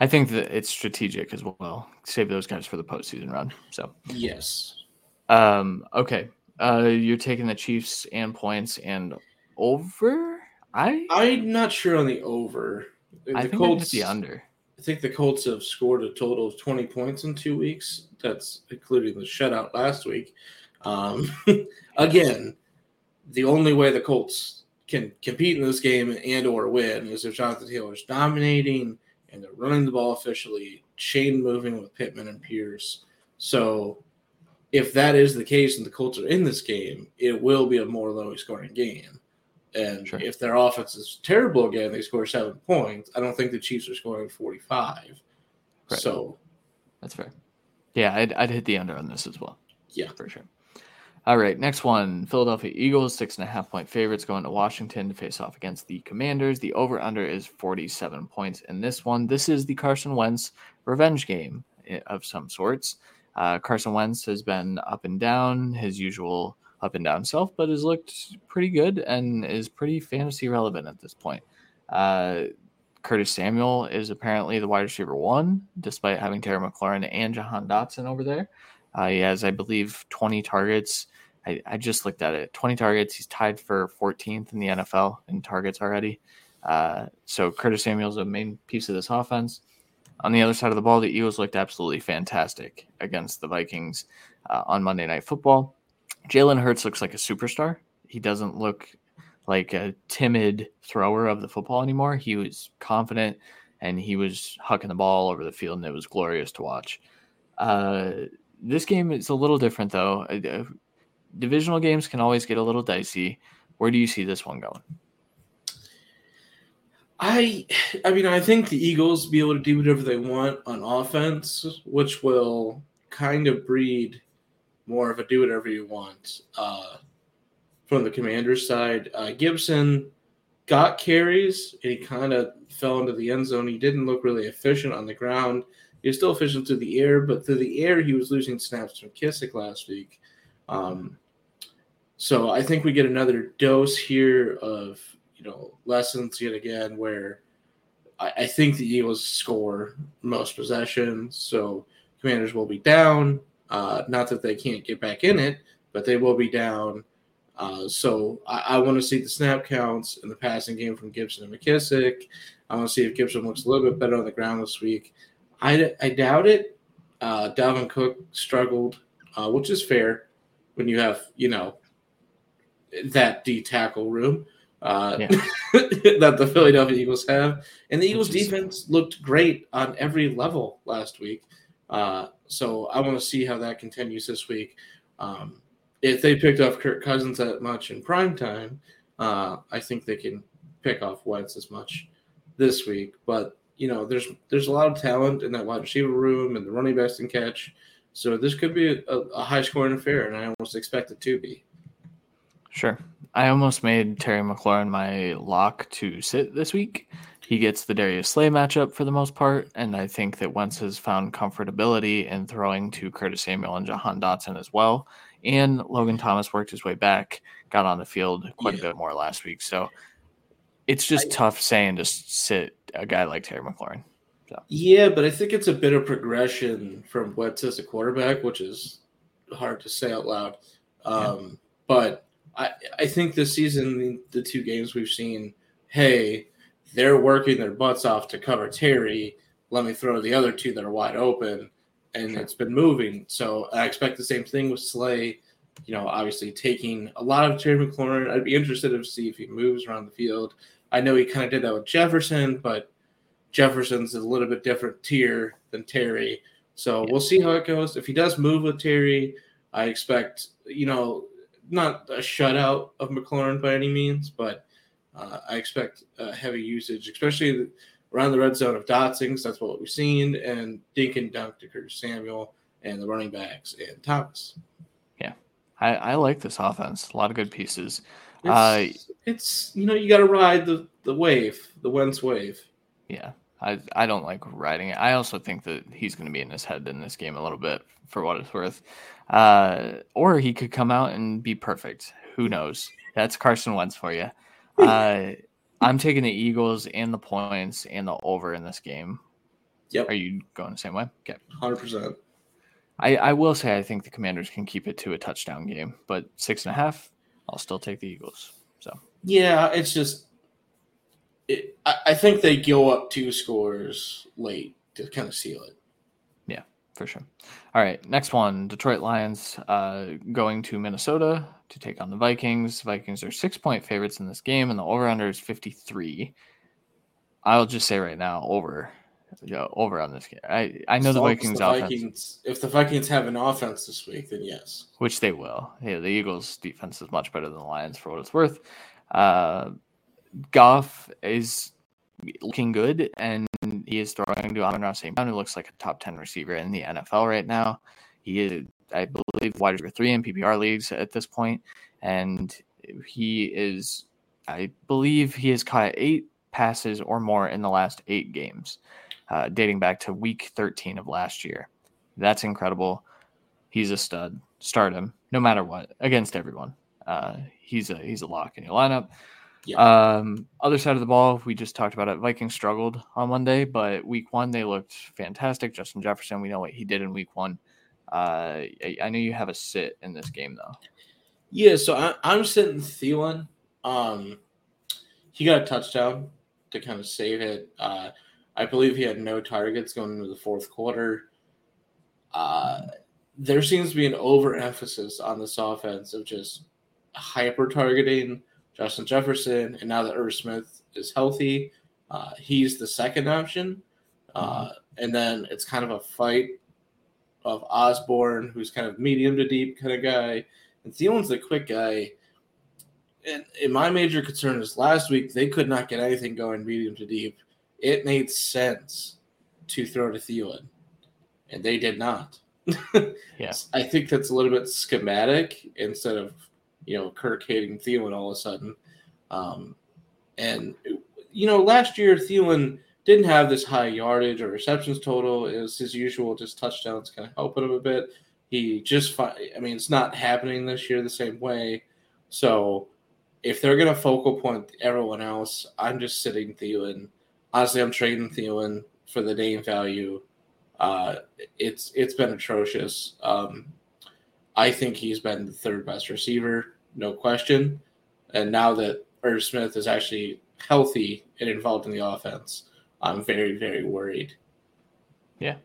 I think that it's strategic as well. Save those guys for the postseason run. So Yes. um okay. Uh you're taking the Chiefs and points and over? I I'm not sure on the over. The I think Colts, it's the under. I think the Colts have scored a total of 20 points in two weeks. That's including the shutout last week. Um, again, the only way the Colts can compete in this game and or win is if Jonathan Taylor's dominating and they're running the ball efficiently, chain moving with Pittman and Pierce. So if that is the case and the Colts are in this game, it will be a more low scoring game. And Sure. if their offense is terrible again, they score seven points. I don't think the Chiefs are scoring 45. Right. So, That's fair. Yeah, I'd, I'd hit the under on this as well. Yeah. for sure. All right, next one. Philadelphia Eagles, six and a half point favorites going to Washington to face off against the Commanders. The over under is 47 points in this one. This is the Carson Wentz revenge game of some sorts. Uh, Carson Wentz has been up and down, his usual up and down self, but has looked pretty good and is pretty fantasy relevant at this point. Uh, Curtis Samuel is apparently the wide receiver one, despite having Terry McLaurin and Jahan Dotson over there. Uh, he has, I believe, 20 targets. I, I just looked at it 20 targets. He's tied for 14th in the NFL in targets already. Uh, so Curtis Samuel's a main piece of this offense. On the other side of the ball, the Eagles looked absolutely fantastic against the Vikings uh, on Monday Night Football. Jalen Hurts looks like a superstar. He doesn't look like a timid thrower of the football anymore. He was confident and he was hucking the ball over the field, and it was glorious to watch. Uh, this game is a little different, though. Divisional games can always get a little dicey. Where do you see this one going? I I mean I think the Eagles be able to do whatever they want on offense, which will kind of breed more of a do whatever you want uh, from the Commanders side. Uh, Gibson got carries and he kind of fell into the end zone. He didn't look really efficient on the ground. He was still efficient through the air, but through the air he was losing snaps to McKissic last week. Um, so I think we get another dose here of you know lessons yet again where I, I think the Eagles score most possessions, so Commanders will be down. Uh, not that they can't get back in it, but they will be down. Uh, so I, I want to see the snap counts in the passing game from Gibson and McKissic. I want to see if Gibson looks a little bit better on the ground this week. I, I doubt it. Uh, Dalvin Cook struggled, uh, which is fair when you have you know that D tackle room uh, Yeah. that the Philadelphia Eagles have, and the Eagles defense looked great on every level last week. Uh, so I want to see how that continues this week. Um, if they picked off Kirk Cousins that much in prime time, uh, I think they can pick off Wentz as much this week. But you know, there's there's a lot of talent in that wide receiver room, and the running backs and catch. So this could be a, a high scoring affair, and I almost expect it to be. Sure. I almost made Terry McLaurin my lock to sit this week. He gets the Darius Slay matchup for the most part, and I think that Wentz has found comfortability in throwing to Curtis Samuel and Jahan Dotson as well. And Logan Thomas worked his way back, got on the field quite a bit more last week. So it's just I- tough saying to sit a guy like Terry McLaurin. Yeah, but I think it's a bit of progression from Wentz as a quarterback, which is hard to say out loud. Um, But I, I think this season, the, two games we've seen, hey, they're working their butts off to cover Terry. Let me throw the other two that are wide open, and Sure. it's been moving. So I expect the same thing with Slay. You know, obviously taking a lot of Terry McLaurin. I'd be interested to see if he moves around the field. I know he kind of did that with Jefferson, but Jefferson's a little bit different tier than Terry. So Yeah. we'll see how it goes. If he does move with Terry, I expect, you know, not a shutout of McLaurin by any means, but uh, I expect uh, heavy usage, especially around the red zone of Dotsings. That's what we've seen, and dink and dunk to Curtis Samuel and the running backs and Thomas. I, I like this offense. A lot of good pieces. Uh, It's, it's you know you got to ride the the wave, the Wentz wave. Yeah, I I don't like riding it. I also think that he's going to be in his head in this game a little bit for what it's worth. Uh, or he could come out and be perfect. Who knows? That's Carson Wentz for you. Uh, I'm taking the Eagles and the points and the over in this game. Yep, Are you going the same way? Okay. hundred percent. I, I will say I think the Commanders can keep it to a touchdown game, but six and a half, I'll still take the Eagles. So Yeah, it's just. It, I, I think they go up two scores late to kind of seal it. For sure. All right, next one: Detroit Lions uh, going to Minnesota to take on the Vikings. Vikings are six point favorites in this game, and the over under is fifty three. I'll just say right now, over, yeah, over on this game. I I know As the Vikings the offense, Vikings- if the Vikings have an offense this week, then yes. which they will. Yeah, the Eagles defense is much better than the Lions for what it's worth. Uh, Goff is looking good, and he is throwing to Amon-Ra St. Brown, who looks like a top 10 receiver in the NFL right now. He is, I believe, wide receiver three in PPR leagues at this point, and he is, I believe, he has caught eight passes or more in the last eight games, uh, dating back to week 13 of last year. That's incredible. He's a stud. Start him no matter what against everyone. Uh, he's a he's a lock in your lineup. Yeah. Um, other side of the ball, we just talked about it. Vikings struggled on Monday, but week one they looked fantastic. Justin Jefferson, we know what he did in week one. Uh, I, I know you have a sit in this game though. Yeah, so I, I'm sitting Thielen. Um, he got a touchdown to kind of save it. Uh, I believe he had no targets going into the fourth quarter. Uh, there seems to be an overemphasis on this offense of just hyper targeting Justin Jefferson, and now that Irv Smith is healthy, uh, he's the second option. Uh, and then it's kind of a fight of Osborn, who's kind of medium to deep kind of guy, and Thielen's the quick guy. And, and my major concern is last week they could not get anything going medium to deep. It made sense to throw to Thielen, and they did not. yes, I think that's a little bit schematic instead of you know Kirk hating Thielen all of a sudden. Um, and you know, last year Thielen didn't have this high yardage or receptions total. It was his usual, just touchdowns kind of helping him a bit. He just, I mean, it's not happening this year the same way. So if they're going to focal point everyone else, I'm just sitting Thielen. Honestly, I'm trading Thielen for the name value. Uh, it's it's been atrocious. Um, I think he's been the third best receiver, no question. And now that Irv Smith is actually healthy and involved in the offense, I'm very, very worried. Yeah.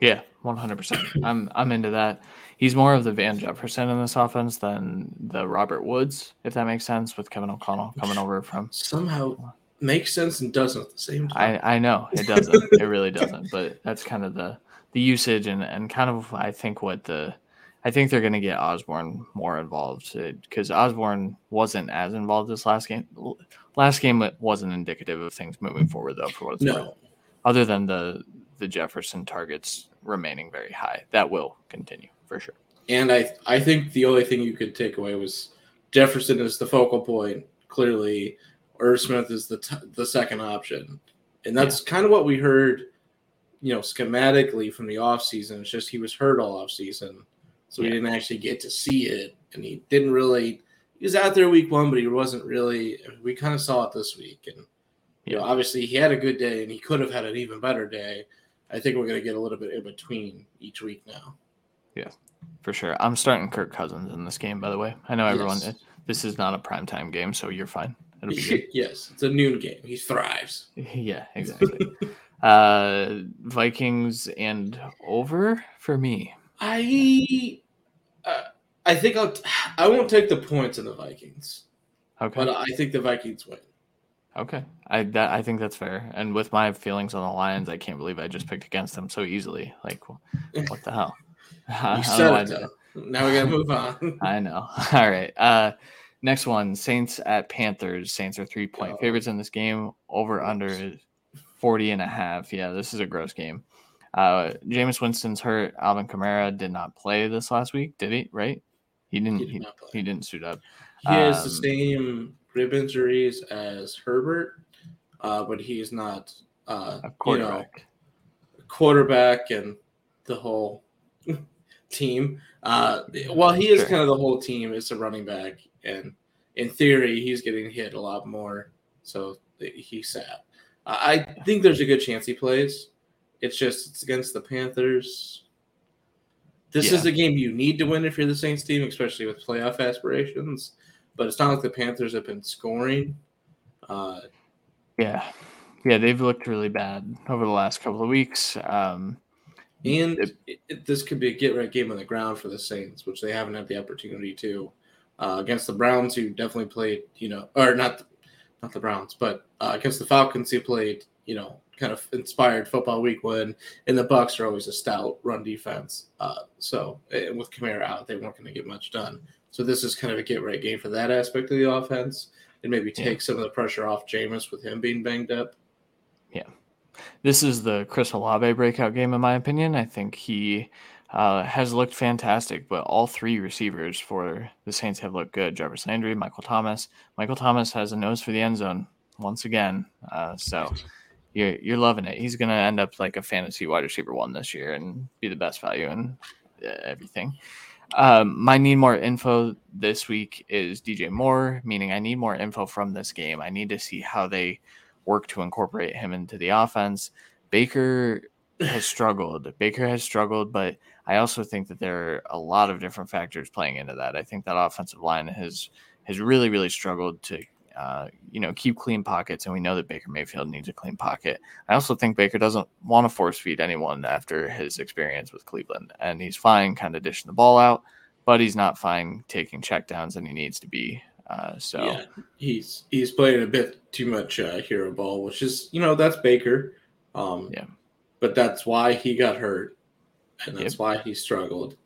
Yeah, 100%. I'm I'm into that. He's more of the Van Jefferson in this offense than the Robert Woods, if that makes sense, with Kevin O'Connell coming over from. Somehow makes sense and doesn't at the same time. I, I know it doesn't. it really doesn't. But that's kind of the the usage and, and kind of I think what the I think they're going to get Osborn more involved uh, because Osborn wasn't as involved this last game. Last game wasn't indicative of things moving forward, though. For what it's no. worth, other than the the Jefferson targets remaining very high, that will continue for sure. And I I think the only thing you could take away was Jefferson is the focal point. Clearly, Irv Smith is the t- the second option, and that's yeah. kind of what we heard. You know, schematically from the offseason. It's just he was hurt all offseason so yeah. we didn't actually get to see it, and he didn't really. He was out there week one, but he wasn't really. We kind of saw it this week, and you know, obviously he had a good day, and he could have had an even better day. I think we're going to get a little bit in between each week now. Yeah, for sure. I'm starting Kirk Cousins in this game. By the way, I know everyone. Yes. This is not a primetime game, so you're fine. yes, it's a noon game. He thrives. Yeah, exactly. uh Vikings and over for me. I uh, I think I'll I won't take the points in the Vikings. Okay. But I think the Vikings win. Okay. I that I think that's fair. And with my feelings on the Lions, I can't believe I just picked against them so easily. Like what the hell? you said it, now we gotta move on. I know. All right. Uh next one, Saints at Panthers. Saints are three point oh. favorites in this game. Over under 40 and a half. Yeah, this is a gross game. Uh, Jameis Winston's hurt. Alvin Kamara did not play this last week, did he? Right? He didn't. He, did he, he didn't suit up. He um, has the um, same rib injuries as Herbert, uh, but he's not uh, a quarterback. You know, quarterback and the whole team. Uh, well, he is sure. kind of the whole team. It's a running back, and in theory, he's getting hit a lot more. So he's sad. I think there's a good chance he plays. It's just it's against the Panthers. This yeah. is a game you need to win if you're the Saints team, especially with playoff aspirations. But it's not like the Panthers have been scoring. Uh, yeah, yeah, they've looked really bad over the last couple of weeks. Um, and it, it, this could be a get right game on the ground for the Saints, which they haven't had the opportunity to uh, against the Browns, who definitely played, you know, or not, not the Browns, but uh, against the Falcons, who played, you know, kind of inspired football week when and the Bucs are always a stout run defense. Uh, so and with Kamara out, they weren't going to get much done. So this is kind of a get right game for that aspect of the offense. and maybe take yeah. some of the pressure off Jameis with him being banged up. Yeah. This is the Chris Olave breakout game, in my opinion. I think he uh, has looked fantastic, but all three receivers for the Saints have looked good. Jarvis Landry, Michael Thomas. Michael Thomas has a nose for the end zone once again. Uh, so you're you're loving it. He's gonna end up like a fantasy wide receiver one this year and be the best value and uh, everything. Um, my need more info this week is DJ Moore, meaning I need more info from this game. I need to see how they work to incorporate him into the offense. Baker has struggled. Baker has struggled, but I also think that there are a lot of different factors playing into that. I think that offensive line has has really, really struggled to uh, you know, keep clean pockets, and we know that Baker Mayfield needs a clean pocket. I also think Baker doesn't want to force feed anyone after his experience with Cleveland, and he's fine kind of dishing the ball out, but he's not fine taking checkdowns, and he needs to be. Uh, so yeah, he's he's playing a bit too much uh, hero ball, which is you know that's Baker. Um, yeah, but that's why he got hurt, and that's yep. why he struggled.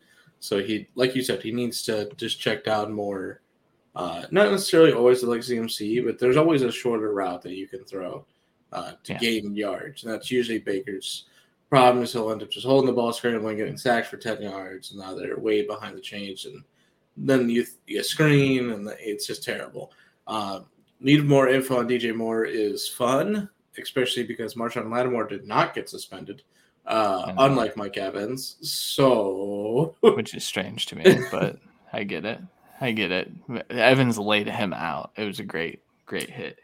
So he, like you said, he needs to just check down more uh, not necessarily always like CMC, but there's always a shorter route that you can throw uh, to yeah. gain yards. And that's usually Baker's problem is he'll end up just holding the ball, scrambling, getting sacked for 10 yards, and now they're way behind the chains. And then you, you screen, and it's just terrible. Uh, need more info on DJ Moore is fun, especially because Marshon Lattimore did not get suspended, uh, unlike Mike Evans. So, which is strange to me, but I get it. I get it. Evans laid him out. It was a great, great hit.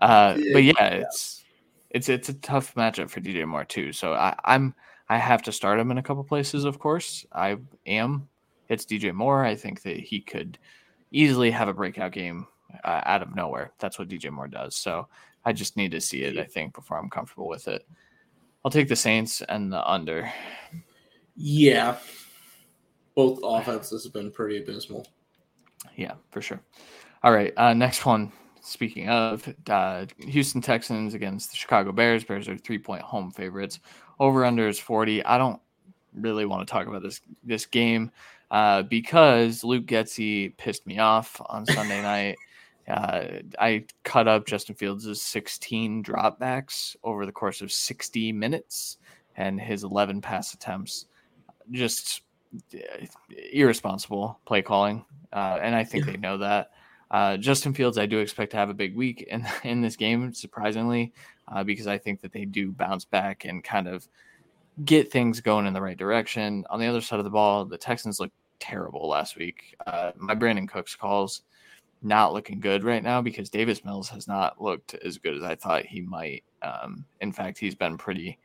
Uh, but yeah, it's it's it's a tough matchup for DJ Moore too. So I, I'm I have to start him in a couple places. Of course, I am. It's DJ Moore. I think that he could easily have a breakout game uh, out of nowhere. That's what DJ Moore does. So I just need to see it. I think before I'm comfortable with it. I'll take the Saints and the under. Yeah, both offenses have been pretty abysmal. Yeah, for sure. All right. Uh, next one. Speaking of uh, Houston Texans against the Chicago Bears, Bears are three point home favorites. Over under is 40. I don't really want to talk about this this game uh, because Luke Getsy pissed me off on Sunday night. Uh, I cut up Justin Fields' 16 dropbacks over the course of 60 minutes and his 11 pass attempts. Just irresponsible play calling, uh, and I think yeah. they know that. Uh, Justin Fields, I do expect to have a big week in in this game, surprisingly, uh, because I think that they do bounce back and kind of get things going in the right direction. On the other side of the ball, the Texans look terrible last week. Uh, my Brandin Cooks calls not looking good right now because Davis Mills has not looked as good as I thought he might. Um, in fact, he's been pretty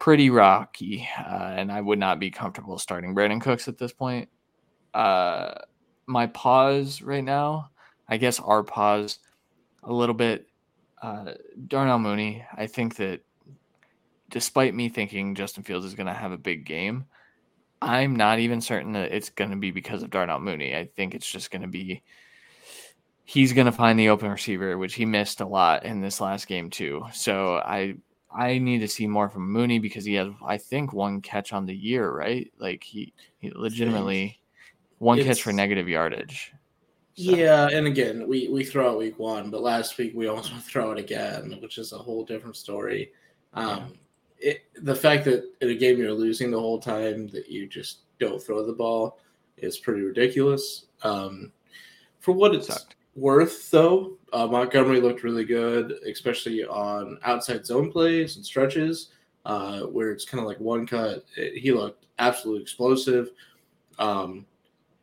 pretty rocky, uh, and I would not be comfortable starting Brandin Cooks at this point. Uh, my pause right now, I guess our pause a little bit. Uh, Darnell Mooney, I think that despite me thinking Justin Fields is going to have a big game, I'm not even certain that it's going to be because of Darnell Mooney. I think it's just going to be he's going to find the open receiver, which he missed a lot in this last game too. So I I need to see more from Mooney because he has, I think, one catch on the year, right? Like he, he legitimately one it's, catch for negative yardage. So. Yeah, and again, we we throw it week one, but last week we also throw it again, which is a whole different story. Um, yeah. it, the fact that in a game you're losing the whole time that you just don't throw the ball is pretty ridiculous. Um, for what it's worth, though, uh, Montgomery looked really good, especially on outside zone plays and stretches, uh, where it's kind of like one cut. It, he looked absolutely explosive, um,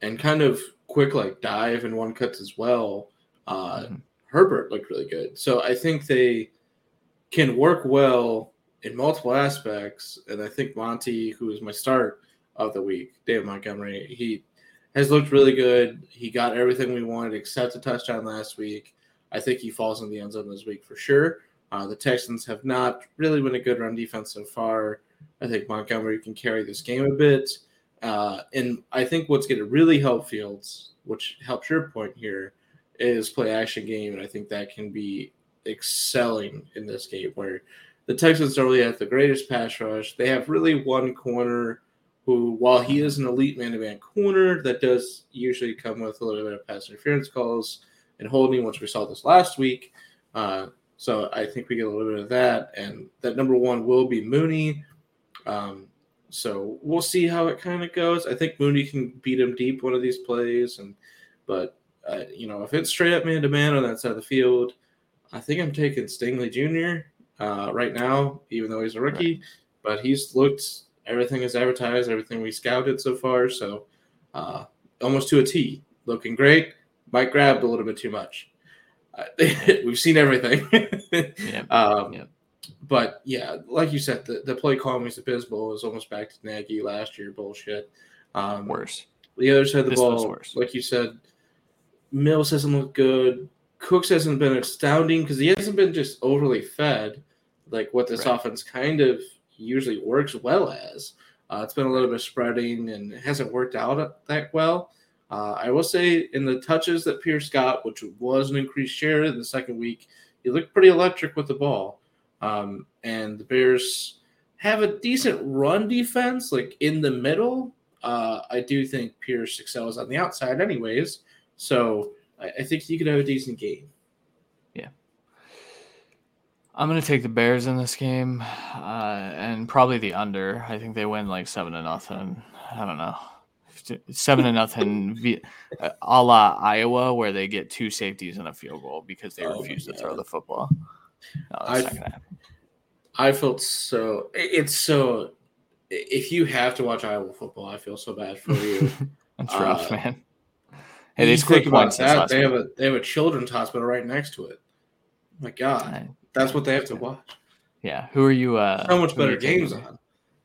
and kind of quick, like dive and one cuts as well. Uh, mm-hmm. Herbert looked really good, so I think they can work well in multiple aspects. And I think Monty, who is my start of the week, Dave Montgomery, he has looked really good. He got everything we wanted except a touchdown last week. I think he falls in the end zone this week for sure. Uh, the Texans have not really been a good run defense so far. I think Montgomery can carry this game a bit. Uh, and I think what's going to really help Fields, which helps your point here, is play action game. And I think that can be excelling in this game where the Texans don't really have the greatest pass rush. They have really one corner who, while he is an elite man to man corner, that does usually come with a little bit of pass interference calls and holding, which we saw this last week. Uh, so I think we get a little bit of that, and that number one will be Mooney. Um, so we'll see how it kind of goes. I think Mooney can beat him deep one of these plays, and but uh, you know if it's straight up man to man on that side of the field, I think I'm taking Stingley Jr. Uh, right now, even though he's a rookie, right. but he's looked everything is advertised, everything we scouted so far. So uh, almost to a T, looking great. Might grabbed a little bit too much. Uh, we've seen everything. yeah. Um, yeah. But yeah, like you said, the, the play calling is abysmal. It was almost back to Nagy last year bullshit. Um, worse. The other side of the this ball, like you said, Mills hasn't looked good. Cooks hasn't been astounding because he hasn't been just overly fed, like what this right. offense kind of usually works well as. Uh, it's been a little bit spreading and it hasn't worked out that well. Uh, I will say in the touches that Pierce got, which was an increased share in the second week, he looked pretty electric with the ball. Um, and the Bears have a decent run defense, like in the middle. Uh, I do think Pierce excels on the outside, anyways. So I, I think he could have a decent game. Yeah. I'm going to take the Bears in this game uh, and probably the under. I think they win like 7 to nothing. I don't know seven to nothing, a la Iowa, where they get two safeties and a field goal because they oh, refuse to throw the football. No, I, I felt so. It's so. If you have to watch Iowa football, I feel so bad for you. That's uh, rough, man. Hey, they scored points. That, they have a they have a children's hospital right next to it. My God, I, that's what they have to watch. Yeah, who are you? Uh, so much better games on.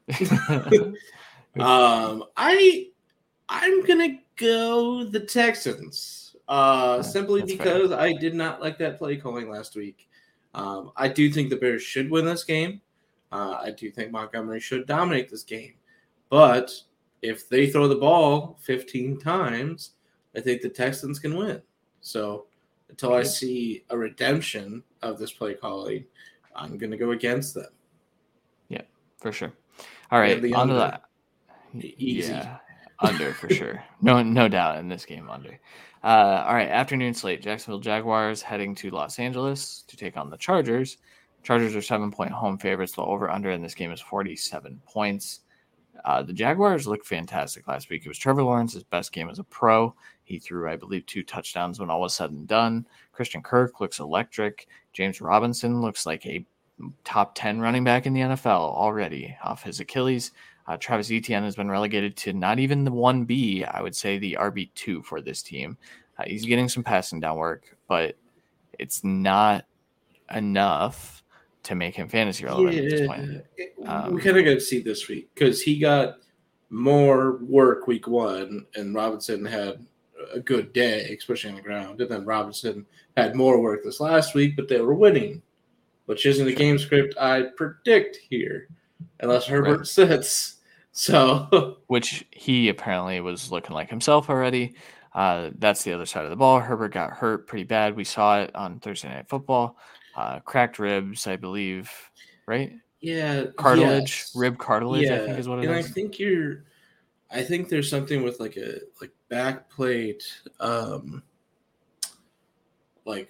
um, I I'm gonna go the Texans. Uh, simply because fair. I did not like that play calling last week. Um, I do think the Bears should win this game. Uh, I do think Montgomery should dominate this game. But if they throw the ball 15 times, I think the Texans can win. So until I see a redemption of this play calling, I'm going to go against them. Yeah, for sure. All right, on to that. Easy. Yeah under for sure. No, no doubt in this game under. Uh, all right, afternoon slate. Jacksonville Jaguars heading to Los Angeles to take on the Chargers. Chargers are seven point home favorites. The over under in this game is 47 points. Uh, the Jaguars looked fantastic last week. It was Trevor Lawrence's best game as a pro. He threw, I believe, two touchdowns when all was said and done. Christian Kirk looks electric. James Robinson looks like a top 10 running back in the NFL already off his Achilles. Uh, Travis Etienne has been relegated to not even the 1B, I would say the RB2 for this team. Uh, he's getting some passing down work, but it's not enough to make him fantasy relevant yeah, at this point. Um, we kind of got to see this week because he got more work week one, and Robinson had a good day, especially on the ground. And then Robinson had more work this last week, but they were winning, which isn't the game script I predict here unless Herbert right. sits. So, which he apparently was looking like himself already. Uh, that's the other side of the ball. Herbert got hurt pretty bad. We saw it on Thursday Night Football. Uh, cracked ribs, I believe, right? Yeah, cartilage, yes. rib cartilage. Yeah. I think is what it and is. I think you're. I think there's something with like a like back plate, um, like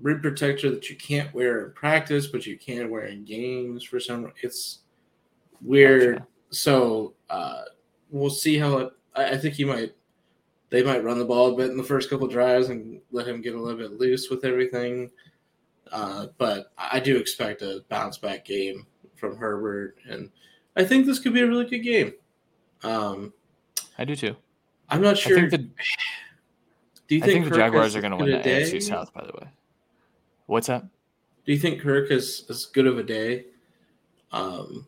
rib protector that you can't wear in practice, but you can wear in games for some. It's weird. Gotcha. So uh, we'll see how it. I, think he might. They might run the ball a bit in the first couple drives and let him get a little bit loose with everything. Uh, but I do expect a bounce back game from Herbert, and I think this could be a really good game. Um, I do too. I'm not sure. I think the, do you think, think the Jaguars are going to win the AFC South? By the way, what's that? Do you think Kirk is as good of a day? Um,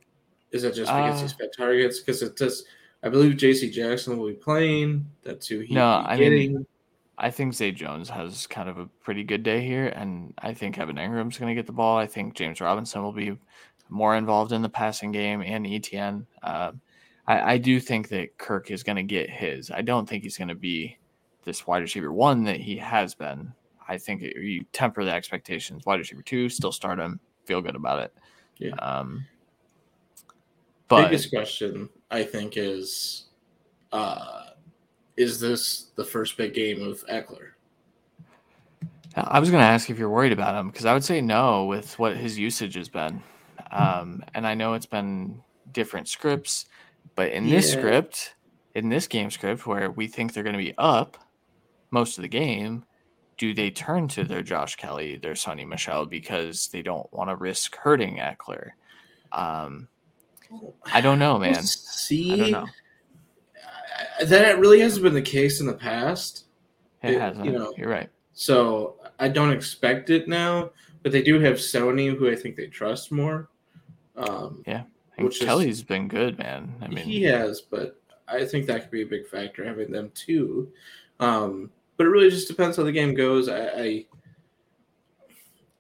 is that just because uh, he's got targets? Because it does. I believe J.C. Jackson will be playing. That's who he. No, I getting. mean, I think Zay Jones has kind of a pretty good day here, and I think Evan Engram's going to get the ball. I think James Robinson will be more involved in the passing game, and Etienne. Uh, I, I do think that Kirk is going to get his. I don't think he's going to be this wide receiver one that he has been. I think it, you temper the expectations. Wide receiver two, still start him, feel good about it. Yeah. Um, but biggest question I think is, uh, is this the first big game of Ekeler? I was going to ask if you're worried about him because I would say no with what his usage has been. Um, and I know it's been different scripts, but in this Yeah. script, in this game script where we think they're going to be up most of the game, do they turn to their Josh Kelley, their Sony Michel because they don't want to risk hurting Ekeler? Um, I don't know, man. See, I don't know. That really hasn't been the case in the past. It It- hasn't. you know, You're right. So I don't expect it now, but they do have Sony, who I think they trust more. Um, Yeah. And which is- Kelley's been good, man. I mean, he has, but I think that could be a big factor having them too. Um, but it really just depends how the game goes. I, I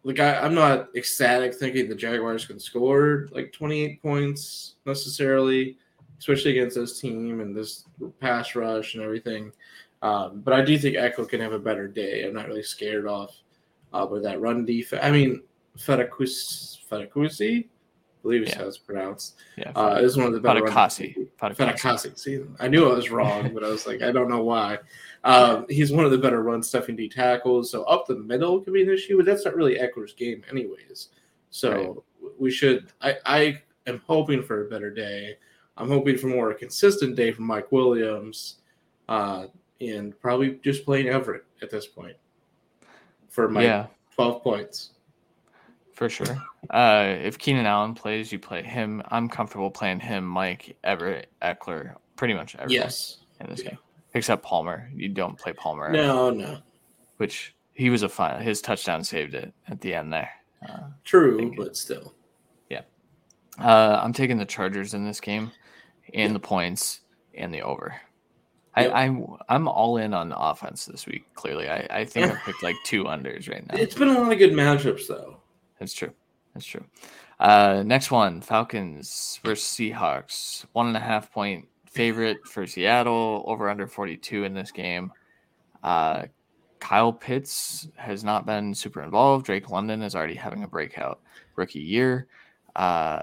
like I, I'm not ecstatic thinking the Jaguars can score like 28 points necessarily, especially against this team and this pass rush and everything. Um, but I do think Echo can have a better day. I'm not really scared off uh, with that run defense. I mean, Fetakusi, I believe is Yeah. how it's pronounced. yeah. Uh, is one of the better. Fatukasi. See, I knew I was wrong, but I was like, I don't know why. Um, he's one of the better run stuffing D tackles. So up the middle could be an issue, but that's not really Ekeler's game, anyways. So we should. I, I am hoping for a better day. I'm hoping for more consistent day from Mike Williams, uh, and probably just playing Everett at this point for my yeah. 12 points. For sure. Uh, if Keenan Allen plays, you play him. I'm comfortable playing him, Mike, Everett, Ekeler, pretty much everyone Yes. in this Yeah. game, except Palmer. You don't play Palmer, No, no. which he was a fine. His touchdown saved it at the end there. Uh, True, but still. Yeah. Uh, I'm taking the Chargers in this game, and the points and the over. Yep. I, I'm I'm all in on offense this week. Clearly, I, I think I picked like two unders right now. It's been a lot of good matchups, though. That's true. That's true. Uh, next one Falcons versus Seahawks. One and a half point favorite for Seattle, over under 42 in this game. Uh, Kyle Pitts has not been super involved. Drake London is already having a breakout rookie year. Uh,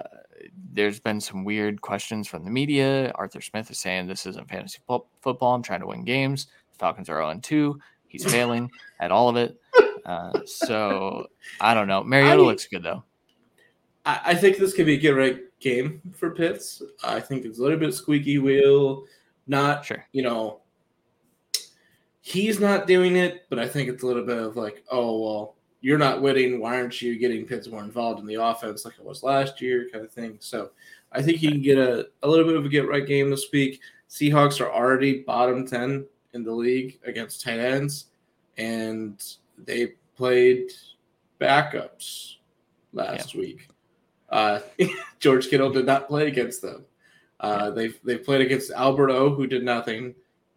there's been some weird questions from the media. Arthur Smith is saying this isn't fantasy fo- football. I'm trying to win games. The Falcons are 0 2. He's failing at all of it. Uh, so I don't know. Mariota I- looks good though. I, I think this could be a good game for Pitts. I think it's a little bit squeaky wheel. Not, Sure. you know, he's not doing it, but I think it's a little bit of like, oh, well, you're not winning. Why aren't you getting Pitts more involved in the offense like it was last year, kind of thing. So I think you can get a, a little bit of a get right game this week. Seahawks are already bottom 10 in the league against tight ends, and they played backups last week. Uh, George Kittle did not play against them. Uh, they they played against Alberto, who did nothing,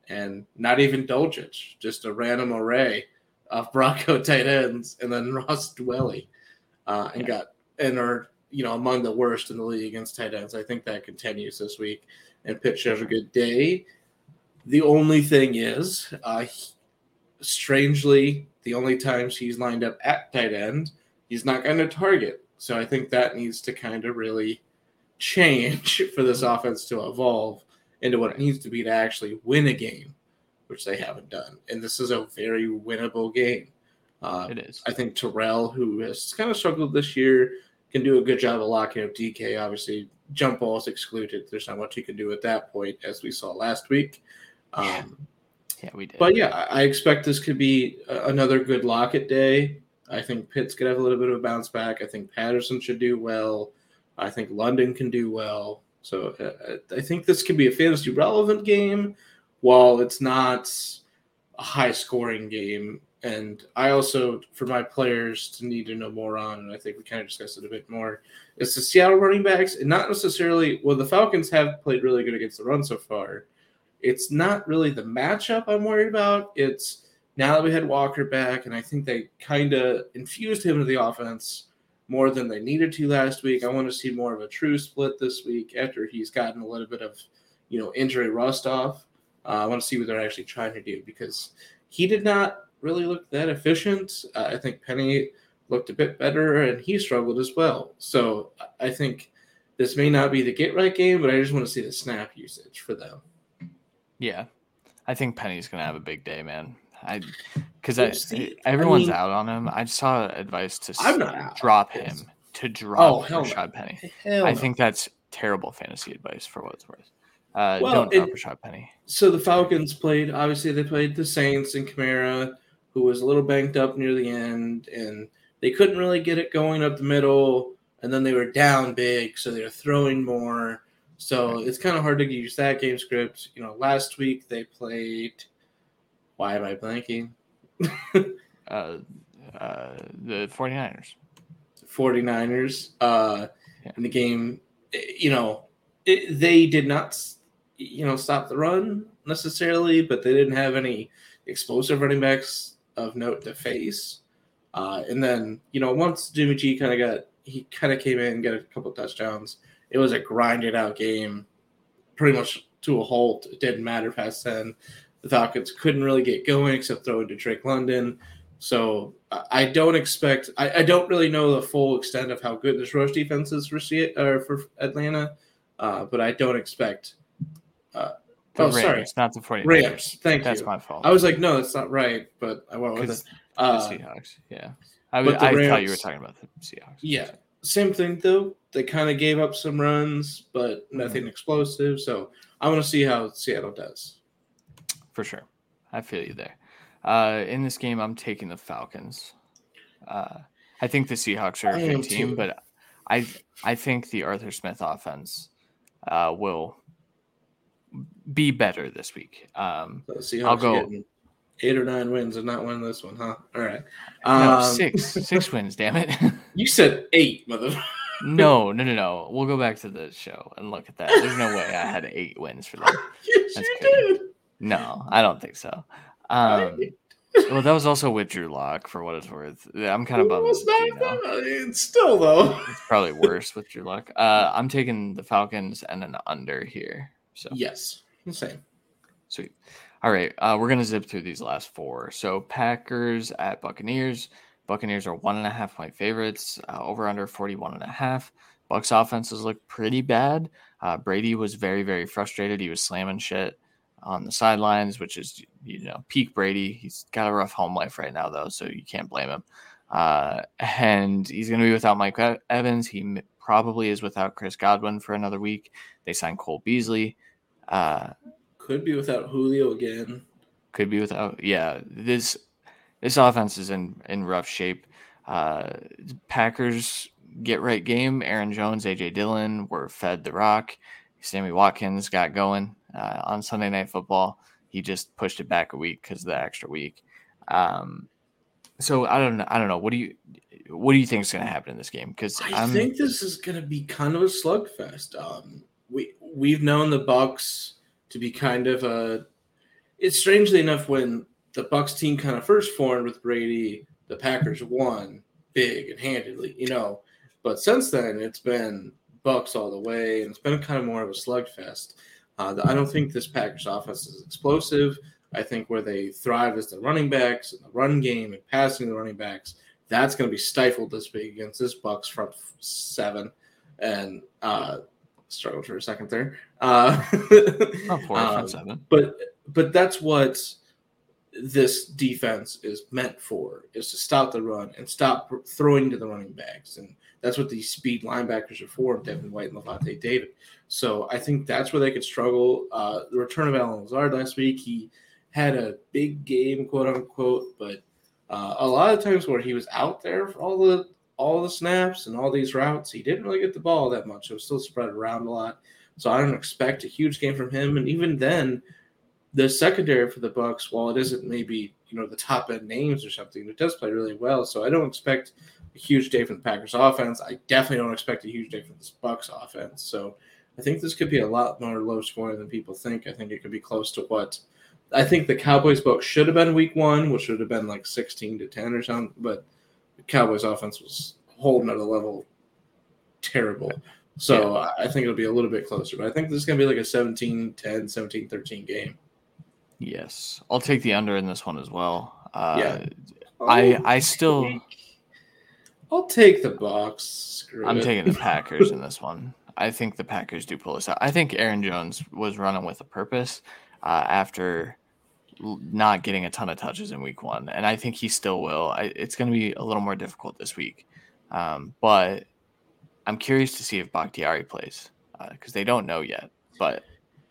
and not even Dulcich, just a random array of Bronco tight ends, and then Ross Dwelley, uh, and Yeah. got and are you know among the worst in the league against tight ends. I think that continues this week, and should have a good day. The only thing is, uh, he- strangely, the only times he's lined up at tight end, he's not going to target. So I think that needs to kind of really change for this offense to evolve into what it needs to be to actually win a game, which they haven't done. And this is a very winnable game. Uh, It is. I think Terrell, who has kind of struggled this year, can do a good job of locking up DK. Obviously, jump balls excluded. There's not much you can do at that point, as we saw last week. Um, Yeah, we did. but yeah, I expect this could be another good Lockett day. I think Pitts could have a little bit of a bounce back. I think Patterson should do well. I think London can do well. So uh, I think this could be a fantasy relevant game, while it's not a high scoring game. And I also, for my players to need to know more on, and I think we kind of discussed it a bit more, is the Seattle running backs, and not necessarily. Well, the Falcons have played really good against the run so far. It's not really the matchup I'm worried about. It's now that we had Walker back, and I think they kind of infused him into the offense more than they needed to last week. I want to see more of a true split this week after he's gotten a little bit of, you know, injury rust off. Uh, I want to see what they're actually trying to do because he did not really look that efficient. Uh, I think Penny looked a bit better, and he struggled as well. So I- think this may not be the get right game, but I just want to see the snap usage for them. yeah, I think Penny's gonna have a big day, man. I because everyone's I mean- out on him. I saw advice to I'm s- not out. drop him to Oh, drop no. Rashad Penny. Hell I no. think that's terrible fantasy advice for what it's worth. Uh, Well, don't drop it- Rashad Penny. so the Falcons played. Obviously, they played the Saints and Kamara, who was a little banked up near the end, and they couldn't really get it going up the middle. And then they were down big, so they were throwing more. So it's kind of hard to use that game script. You know, last week they played. Why am I blanking? Uh, uh, the 49ers. 49ers uh, Yeah. in the game. You know, it, they did not, you know, stop the run necessarily, but they didn't have any explosive running backs of note to face. Uh, and then, you know, once Jimmy G kind of got, he kind of came in and got a couple touchdowns. It was a grinded out game, pretty much to a halt. It didn't matter past then. The Falcons couldn't really get going except throwing to Drake London. So I don't expect. I, I don't really know the full extent of how good this rush defense is for Se- or for Atlanta, uh, but I don't expect. Uh, oh, Rams, sorry, not the 49ers. Rams. Thank That's you. my fault. I was like, no, that's not right, but I went with it. the Uh, Seahawks. Yeah. I, the I thought you were talking about the Seahawks. yeah, same thing though. They kind of gave up some runs, but nothing explosive. So I want to see how Seattle does. For sure. I feel you there. Uh, in this game, I'm taking the Falcons. Uh, I think the Seahawks are a good team, too. but I I think the Arthur Smith offense uh, will be better this week. Um, So Seahawks I'll go- eight or nine wins and not win this one, huh? All right. no, Um, six six wins. Damn it. You said eight, mother. no, no, no, no. We'll go back to the show and look at that. There's no way I had eight wins for that. yes, That's you crazy. did. No, I don't think so. Um, well, that was also with Drew Lock for what it's worth. I'm kind of bummed. It's it's not Geno. that. I mean, still though. It's probably worse with Drew Luck. Uh, I'm taking the Falcons and an under here. So Yes, same. sweet. All right, uh, we're gonna zip through these last four. So Packers at Buccaneers. Buccaneers are one and a half point favorites. Uh, over under 41 and a half. Bucs offenses look pretty bad. Uh, Brady was very very frustrated. He was slamming shit on the sidelines, which is you know peak Brady. He's got a rough home life right now though, so you can't blame him. Uh, and he's going to be without Mike Evans. He probably is without Chris Godwin for another week. They signed Cole Beasley. Uh, Could be without Julio again. could be without. Yeah, this this offense is in in rough shape. Uh, Packers get right game. Aaron Jones, AJ Dillon were fed the rock. Sammy Watkins got going uh, on Sunday Night Football. He just pushed it back a week because of the extra week. Um, so I don't know. I don't know. What do you what do you think is going to happen in this game? Because I I'm think this is going to be kind of a slugfest. Um, we we've known the Bucs to be kind of a. It's strangely enough when the Bucs team kind of first formed with Brady, the Packers won big and handedly, you know. But since then, it's been Bucs all the way, and it's been kind of more of a slugfest. Uh, I don't think this Packers offense is explosive. I think where they thrive is the running backs and the run game and passing the running backs that's going to be stifled this week against this Bucs front seven, and uh, struggled for a second there. Uh, not four um, seven. but but that's what this defense is meant for: is to stop the run and stop throwing to the running backs, and that's what these speed linebackers are for: Devin White and Lavonte David. So I think that's where they could struggle. Uh, the return of Allen Lazard last week, he had a big game, quote unquote, but uh, a lot of times where he was out there for all the all the snaps and all these routes, he didn't really get the ball that much. It was still spread around a lot. So I don't expect a huge game from him. And even then, the secondary for the Bucs, while it isn't maybe you know the top end names or something, it does play really well. So I don't expect a huge day from the Packers offense. I definitely don't expect a huge day from this Bucs offense. So I think this could be a lot more low scoring than people think. I think it could be close to what I think the Cowboys book should have been week one, which should have been like 16 to 10 or something. But the Cowboys offense was holding at a level terrible. So I think it'll be a little bit closer. But I think this is going to be like a 17 10, 17 13 game. Yes, I'll take the under in this one as well. Uh, Yeah. I I still I'll take the box. Screw I'm it. taking the Packers in this one. I think the Packers do pull this out. I think Aaron Jones was running with a purpose uh, after not getting a ton of touches in week one, and I think he still will. I, it's going to be a little more difficult this week, um, but I'm curious to see if Bakhtiari plays because uh, they don't know yet. But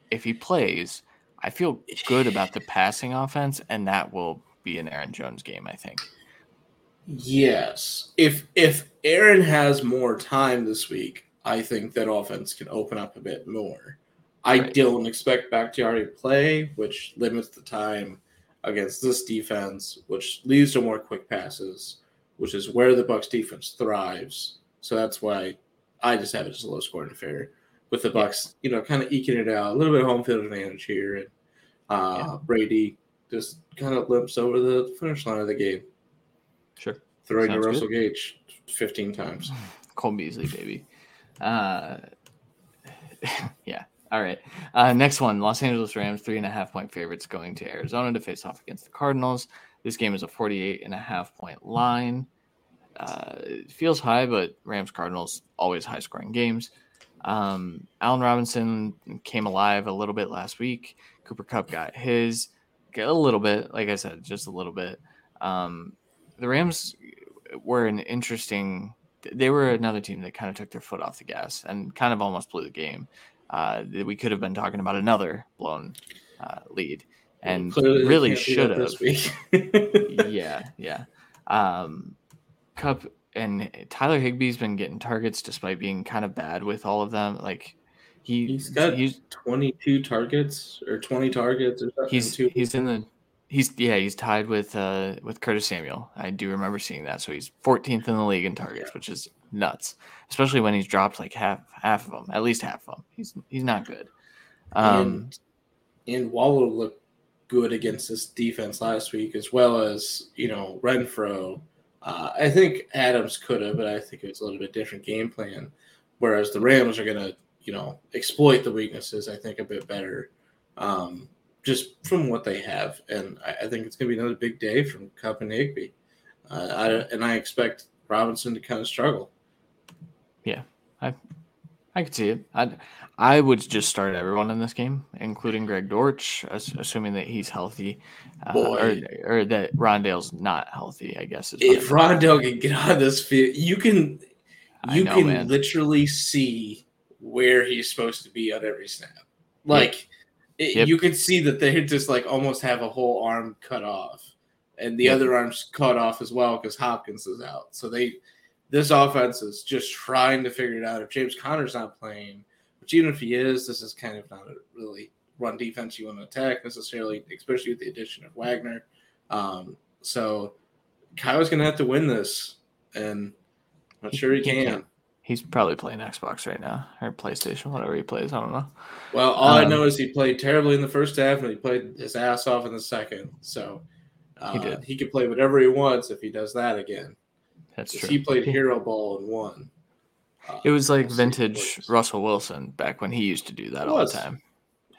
if he plays, I feel good about the passing offense, and that will be an Aaron Jones game. I think. Yes, if if Aaron has more time this week, I think that offense can open up a bit more. I right. don't expect Bakhtiari to play, which limits the time against this defense, which leads to more quick passes, which is where the Bucs defense thrives. So that's why I just have it as a low scoring affair with the Bucs, you know, kind of eking it out, a little bit of home field advantage here, and uh, yeah. Brady just kind of limps over the finish line of the game. Sure. Throwing to Russell good. Gage 15 times. Cole Beasley, baby. Uh, yeah. All right. Uh, next one Los Angeles Rams, three and a half point favorites going to Arizona to face off against the Cardinals. This game is a 48 and a half point line. Uh, it feels high, but Rams Cardinals always high scoring games. Um, Allen Robinson came alive a little bit last week. Cooper Kupp got his, a little bit, like I said, just a little bit. Um, the Rams were an interesting. They were another team that kind of took their foot off the gas and kind of almost blew the game. Uh, we could have been talking about another blown uh, lead, and Clearly really should have. yeah, yeah. Um, Kupp and Tyler Higbee's been getting targets despite being kind of bad with all of them. Like he, he's got he's 22 targets or 20 targets or something. He's he's in the He's yeah, he's tied with uh with Curtis Samuel. I do remember seeing that. So he's 14th in the league in targets, which is nuts. Especially when he's dropped like half half of them, at least half of them. He's he's not good. Um and, and Waller looked good against this defense last week, as well as you know Renfrow. Uh, I think Adams could have, but I think it was a little bit different game plan. Whereas the Rams are going to, you know, exploit the weaknesses. I think a bit better. Um, just from what they have. And I, I think it's going to be another big day from Kupp and Higbee. Uh, I, and I expect Robinson to kind of struggle. Yeah, I I could see it. I I would just start everyone in this game, including Greg Dortch, assuming that he's healthy, uh, or, or that Rondale's not healthy. I guess if Rondale can get on this field, you can you know, can man. literally see where he's supposed to be on every snap. Like it, yep. you could see that they just like almost have a whole arm cut off, and the yep. other arm's cut off as well because Hopkins is out. So they, this offense is just trying to figure it out. If James Conner's not playing, which even if he is, this is kind of not a really run defense you want to attack necessarily, especially with the addition of Wagner. Um, so Kyler's gonna have to win this, and I'm not sure he can. He's probably playing Xbox right now or PlayStation, whatever he plays. I don't know. Well, all um, I know is he played terribly in the first half and he played his ass off in the second. So uh, he did. He can play whatever he wants if he does that again. That's true. He played hero ball and won. Uh, it was like vintage Russell Wilson back when he used to do that all the time.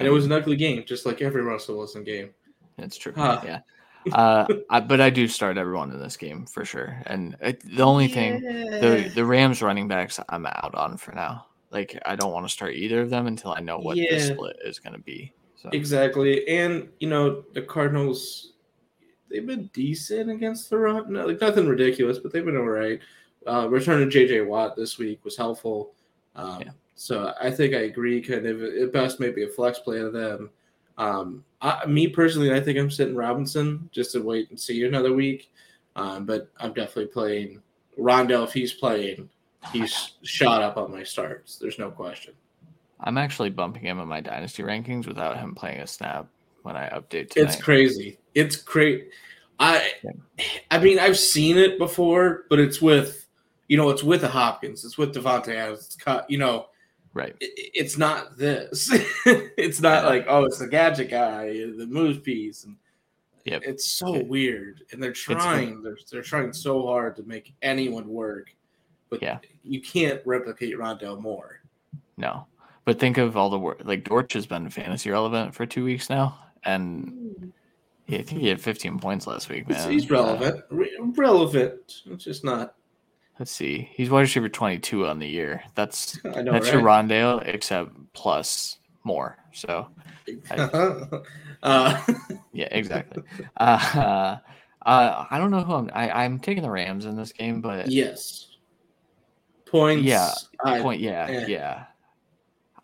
And it was an ugly game, just like every Russell Wilson game. That's true. Huh. Yeah uh, I, but I do start everyone in this game for sure. And it, the only yeah. thing, the the Rams running backs, I'm out on for now. Like I don't want to start either of them until I know what yeah. the split is going to be. So. Exactly, and you know the Cardinals, they've been decent against the run. No, like nothing ridiculous, but they've been all right. Uh, returning JJ Watt this week was helpful. Um, yeah. So I think I agree. Kind of at best, maybe a flex play of them. Um, I, me personally, I think I'm sitting Robinson just to wait and see another week. Um, but I'm definitely playing Rondale. If he's playing, he's shot up on my starts. There's no question. I'm actually bumping him in my dynasty rankings without him playing a snap when I update. Tonight. It's crazy. It's great. I, I mean, I've seen it before, but it's with, you know, it's with the Hopkins. It's with Davante Adams. It's cut. You know, Right. it's not this. it's not yeah. like, oh, it's the gadget guy, the move piece. And yep. it's so weird. And they're trying, they're, they're trying so hard to make anyone work. But yeah. you can't replicate Rondale Moore. No. But think of all the work. Like Dortch has been fantasy relevant for two weeks now. And yeah, I think he had 15 points last week, man. He's relevant. Uh, Re- relevant. It's just not Let's see. He's wide receiver 22 on the year. That's know, that's right? your Rondale, except plus more. So, uh, yeah, exactly. Uh, uh, I don't know who I'm. I, I'm taking the Rams in this game, but yes, points. Yeah, I- point. Yeah, eh. yeah.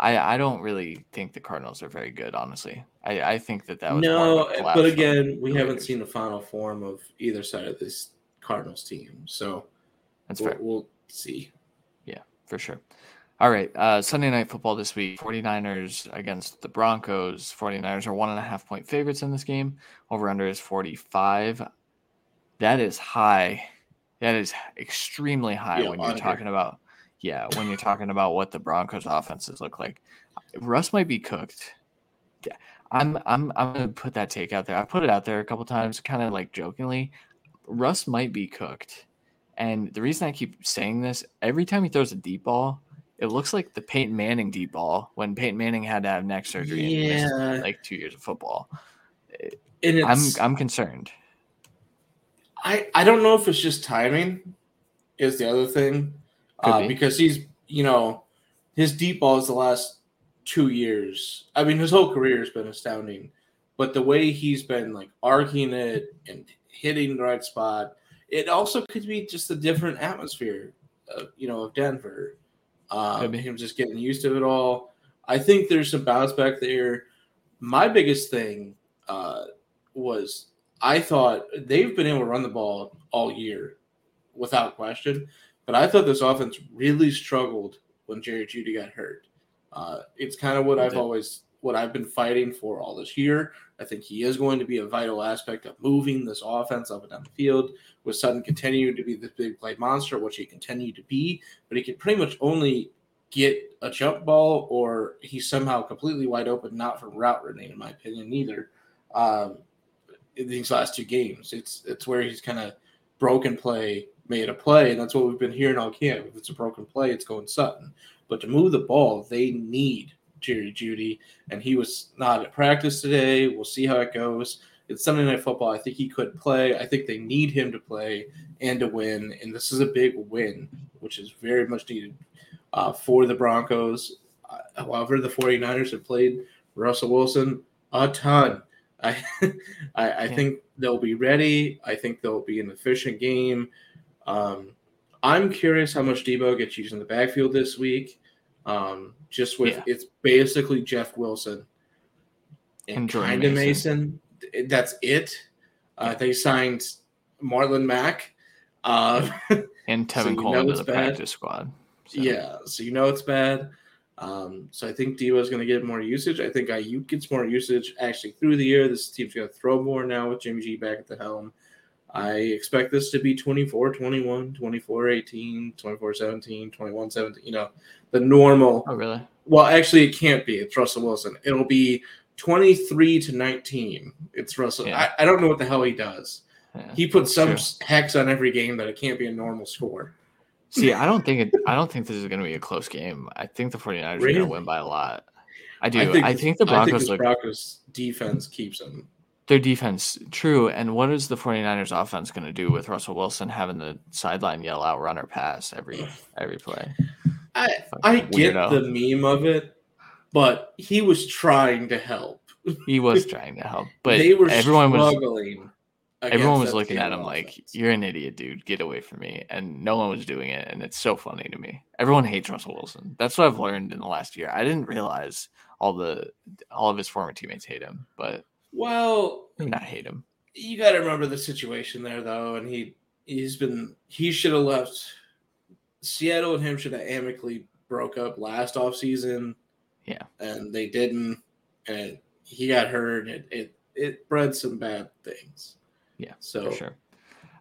I I don't really think the Cardinals are very good, honestly. I I think that that was no, collapse but again, we haven't seen the final form of either side of this Cardinals team, so That's we'll, fair. we'll see. Yeah, for sure. All right. Uh, Sunday night football this week 49ers against the Broncos. 49ers are one and a half point favorites in this game. Over under is 45. That is high. That is extremely high Yeah, when you're talking about, yeah, when you're talking about what the Broncos offenses look like. Russ might be cooked. Yeah, I'm, I'm, I'm going to put that take out there. I put it out there a couple times, kind of like jokingly. Russ might be cooked. And the reason I keep saying this, every time he throws a deep ball, it looks like the Peyton Manning deep ball when Peyton Manning had to have neck surgery and Yeah. like two years of football. And I'm I'm concerned. I I don't know if it's just timing is the other thing uh, be. because he's you know his deep ball is the last two years. I mean, his whole career has been astounding, but the way he's been like arcing it and hitting the right spot, it also could be just a different atmosphere, uh, you know, of Denver. Um, him just getting used to it all. I think there's some bounce back there. My biggest thing uh, was I thought they've been able to run the ball all year without question, but I thought this offense really struggled when Jerry Jeudy got hurt. Uh, it's kind of what I've always what I've been fighting for all this year. I think he is going to be a vital aspect of moving this offense up and down the field. With Sutton continuing to be the big play monster, which he continued to be, but he could pretty much only get a jump ball or he's somehow completely wide open, not from route running, in my opinion, either. Um, in these last two games, it's it's where he's kind of broken play, made a play, and that's what we've been hearing all camp. If it's a broken play, it's going Sutton. But to move the ball, they need Jerry Jeudy, and he was not at practice today. We'll see how it goes. It's Sunday night football. I think he could play. I think they need him to play and to win, and this is a big win, which is very much needed uh, for the Broncos. Uh, however, the 49ers have played Russell Wilson a ton. I, I, I Yeah. think they'll be ready. I think they'll be an efficient game. Um, I'm curious how much Debo gets used in the backfield this week. Um, just with Yeah. it's basically Jeff Wilson And and kind of Mason. Mason. That's it. Uh, Yeah. They signed Marlon Mack. Uh, And So Tevin know Coleman to the bad. practice squad. So, Yeah, so you know it's bad. Um, so I think Debo is going to get more usage. I think Aiyuk gets more usage actually through the year. This team's going to throw more now with Jimmy G back at the helm. I expect this to be 24 21, 24 18, 24 17, 21 17. You know, the normal. Oh, really? Well, actually, it can't be. It's Russell Wilson. It'll be 23 to 19. It's Russell. Yeah. I, I don't know what the hell he does. Yeah. He puts some True. hex on every game that it can't be a normal score. See, I don't think it. I don't think this is going to be a close game. I think the 49ers are going to win by a lot. I do. I think, the I think Broncos look Broncos defense keeps them. Their defense true. And what is the 49ers offense going to do with Russell Wilson having the sideline yell out run or pass every every play? I I get the meme of it, but he was trying to help. He was trying to help, but they were everyone was struggling. everyone was looking at him like, "You're an idiot, dude. Get away from me." And no one was doing it, and it's so funny to me. Everyone hates Russell Wilson. That's what I've learned in the last year. I didn't realize all the all of his former teammates hate him, but Well, not hate him. you got to remember the situation there, though, and he he's been he should have left. Seattle and him should have amicably broke up last offseason. Yeah. and they didn't, and he got hurt. It it it bred some bad things. Yeah, so sure.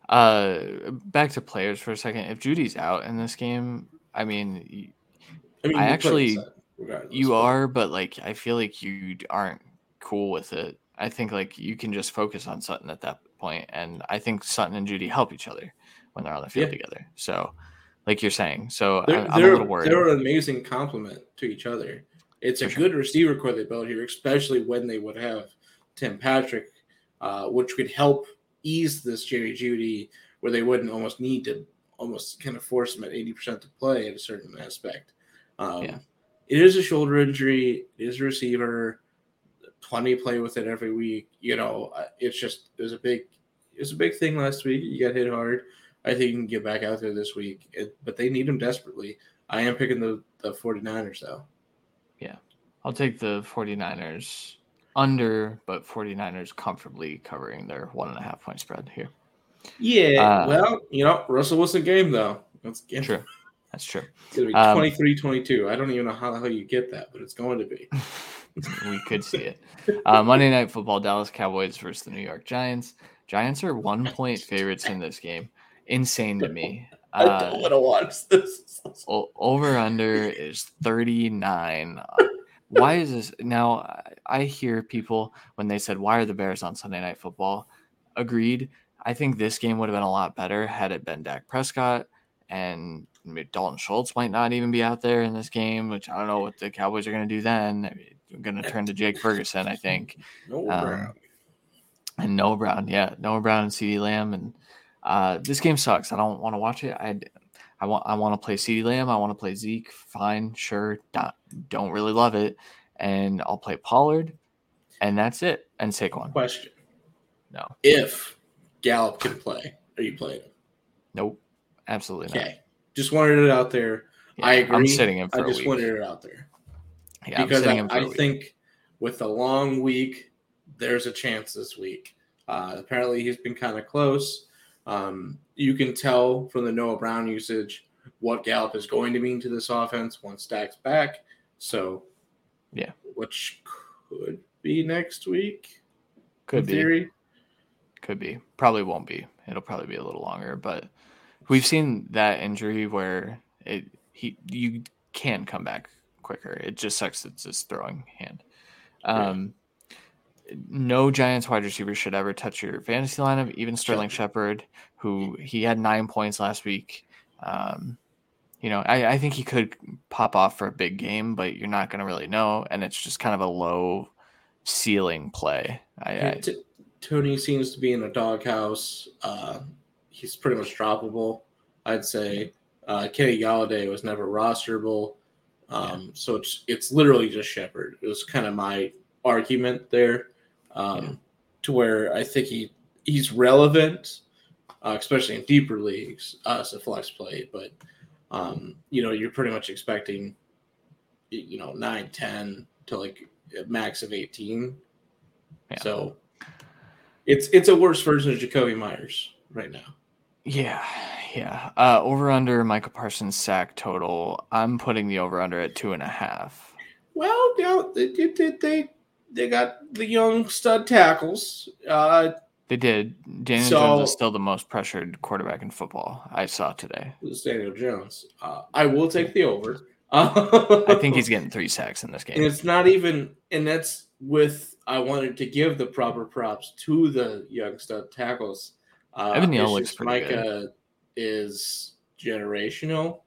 Uh, back to players for a second. If Jeudy's out in this game, I mean, I mean, I actually- you are, but like, I feel like you aren't cool with it. I think like you can just focus on Sutton at that point, and I think Sutton and Jeudy help each other when they're on the field Yeah. together. So, like you're saying, so They're, I, I'm a little worried. they're an amazing complement to each other. It's a sure. good receiver core they built here, especially when they would have Tim Patrick, uh, which could help ease this Jerry Jeudy, where they wouldn't almost need to almost kind of force him at eighty percent to play at a certain aspect. Um, Yeah. it is a shoulder injury. It is a receiver. Plenty of play with it every week. You know, uh, it's just it was a big it was a big thing last week. You got hit hard. I think he can get back out there this week, it, but they need him desperately. I am picking the, the 49ers, though. Yeah. I'll take the 49ers under, but 49ers comfortably covering their one and a half point spread here. Yeah. Uh, well, you know, Russell Wilson game, though. That's yeah. true. That's true. It's going to be um, 23 22. I don't even know how the hell you get that, but it's going to be. we could see it. Uh, Monday Night Football, Dallas Cowboys versus the New York Giants. Giants are one point favorites in this game. Insane to me. I don't uh, want to watch this. over under is 39. why is this now? I hear people when they said, Why are the Bears on Sunday Night Football? Agreed. I think this game would have been a lot better had it been Dak Prescott and Dalton Schultz might not even be out there in this game, which I don't know what the Cowboys are going to do then. They're going to turn to Jake Ferguson, I think. No um, Brown. And Noah Brown, yeah, Noah Brown and CeeDee Lamb, and uh, this game sucks. I don't want to watch it. I, I want I want to play CeeDee Lamb. I want to play Zeke. Fine, sure. Don't, don't really love it, and I'll play Pollard, and that's it. And Saquon. Question. No. If Gallup can play, are you playing him? Nope. Absolutely not. Okay. Just wanted it out there. Yeah, I agree. I'm sitting him I just wanted it out there. Yeah, because I, I think with a long week, there's a chance this week. Uh, apparently, he's been kind of close. Um, you can tell from the Noah Brown usage what Gallup is going to mean to this offense once Stack's back. So, yeah, which could be next week. Could be. Theory. Could be. Probably won't be. It'll probably be a little longer, but we've seen that injury where it he you can come back quicker. It just sucks. It's his throwing hand. Um, no Giants wide receiver should ever touch your fantasy lineup. Even Sterling Shepard, who he had nine points last week. Um, you know, I, I think he could pop off for a big game, but you're not going to really know, and it's just kind of a low ceiling play. I, I, Toney seems to be in a doghouse. Uh, he's pretty much droppable. I'd say uh, Kenny Golladay was never rosterable. Um, yeah. So it's it's literally just Shepard. It was kind of my argument there um, yeah. to where I think he he's relevant, uh, especially in deeper leagues uh, as a flex play. But um, you know, you're pretty much expecting you know 9, 10 to like a max of 18. Yeah. So it's it's a worse version of Jakobi Meyers right now. Yeah, yeah. Uh, over under Micah Parsons sack total. I'm putting the over under at two and a half. Well, you know, they they they, they got the young stud tackles. Uh, they did. Daniel so, Jones is still the most pressured quarterback in football. I saw today. It's Daniel Jones. Uh, I will take the over. I think he's getting three sacks in this game. And it's not even, and that's with. I wanted to give the proper props to the young stud tackles uh, Evan Neal looks pretty Micah good. Is generational.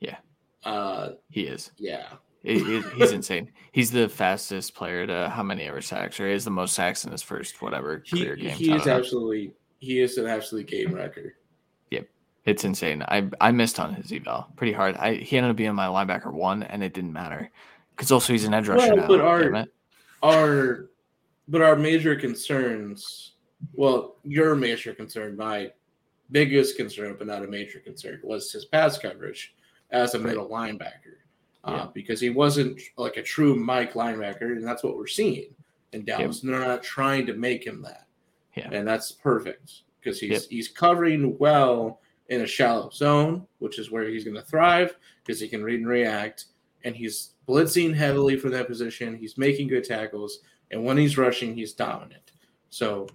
Yeah, uh, he is. Yeah, he's insane. He's the fastest player to how many ever sacks, or he has the most sacks in his first whatever he, career games. He is absolutely he is an absolute game record. Yep, it's insane. I I missed on his eval pretty hard. I he ended up being my linebacker one, and it didn't matter because also he's an edge rusher well, now. But our our but our major concerns well, your major concern, my biggest concern, but not a major concern, was his pass coverage as a middle linebacker. Uh, yeah. because he wasn't like a true Mike linebacker, and that's what we're seeing in Dallas. Yep. They're not trying to make him that. Yeah. And that's perfect because he's yep. he's covering well in a shallow zone, which is where he's going to thrive because he can read and react. And he's blitzing heavily for that position. He's making good tackles, and when he's rushing, he's dominant. So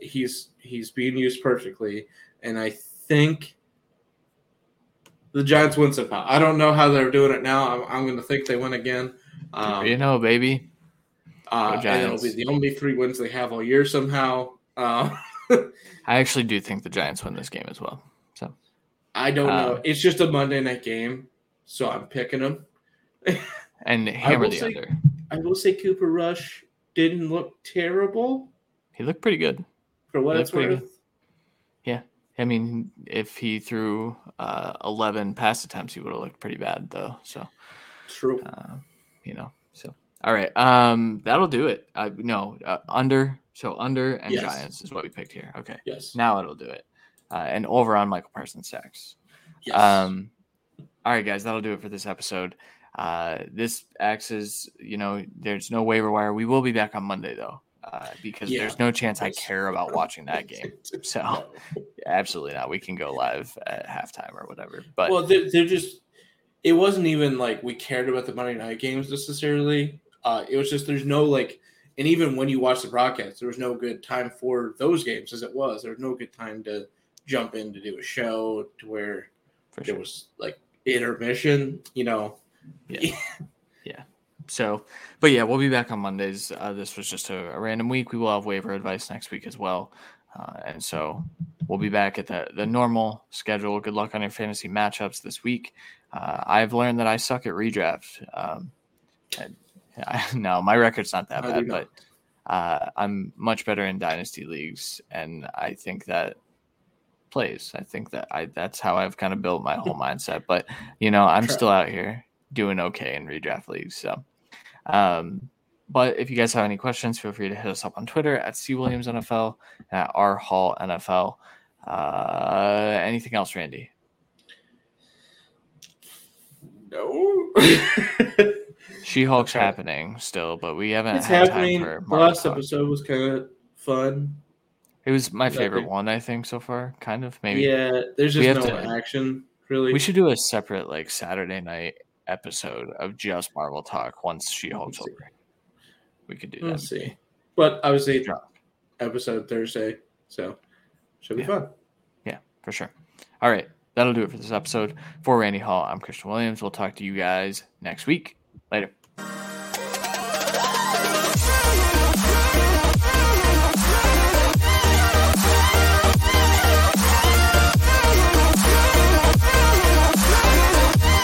he's he's being used perfectly, and I think the Giants win somehow. I don't know how they're doing it now. I'm, I'm going to think they win again. Um, you know, baby. Uh, and it'll be the only three wins they have all year somehow. Uh, I actually do think the Giants win this game as well. So I don't know. Um, it's just a Monday night game, so I'm picking them. and hammer the say, under. I will say Cooper Rush didn't look terrible. He looked pretty good for what it's worth. Good. Yeah, I mean, if he threw uh, eleven pass attempts, he would have looked pretty bad though. So True. Uh, you know, so all right. Um, that'll do it. Uh, no, uh, under. So under and Yes. Giants is what we picked here. Okay, yes. now it'll do it. Uh, and over on Micah Parsons sacks. yes. Um, all right, guys, that'll do it for this episode. Uh, this as you know, there's no waiver wire. We will be back on Monday though, uh, because Yeah. there's no chance I care about watching that game. So absolutely not. We can go live at halftime or whatever. But well, they're, they're just. It wasn't even like we cared about the Monday night games necessarily. Uh, it was just there's no like, and even when you watch the broadcast, there was no good time for those games as it was. There was no good time to jump in to do a show to where for there sure. was like intermission. You know, So, but yeah, we'll be back on Mondays. Uh, this was just a, a random week. We will have waiver advice next week as well. Uh, and so we'll be back at the, the normal schedule. Good luck on your fantasy matchups this week. Uh, I've learned that I suck at redraft. Um, and I, no, my record's not that bad, but uh, I'm much better in dynasty leagues. And I think that plays. I think that I that's how I've kind of built my whole mindset. But, you know, I'm still out here doing okay in redraft leagues. So, um, but if you guys have any questions, feel free to hit us up on Twitter at C Williams NFL at R Hall NFL. Uh, anything else, Randy? no. She Hulk's Okay. happening still, but we haven't it's had happening. The last talk. episode was kind of fun. It was my favorite one, I think, so far. Kind of, maybe. Yeah, there's just no to- action really. We should do a separate like Saturday night episode of just Marvel talk once She Hulk's Let's over. We could do Let's that. see. But obviously, episode Thursday, so should be Yeah. fun. Yeah, for sure. All right. That'll do it for this episode. For Randy Hall, I'm Christian Williams. We'll talk to you guys next week. Later.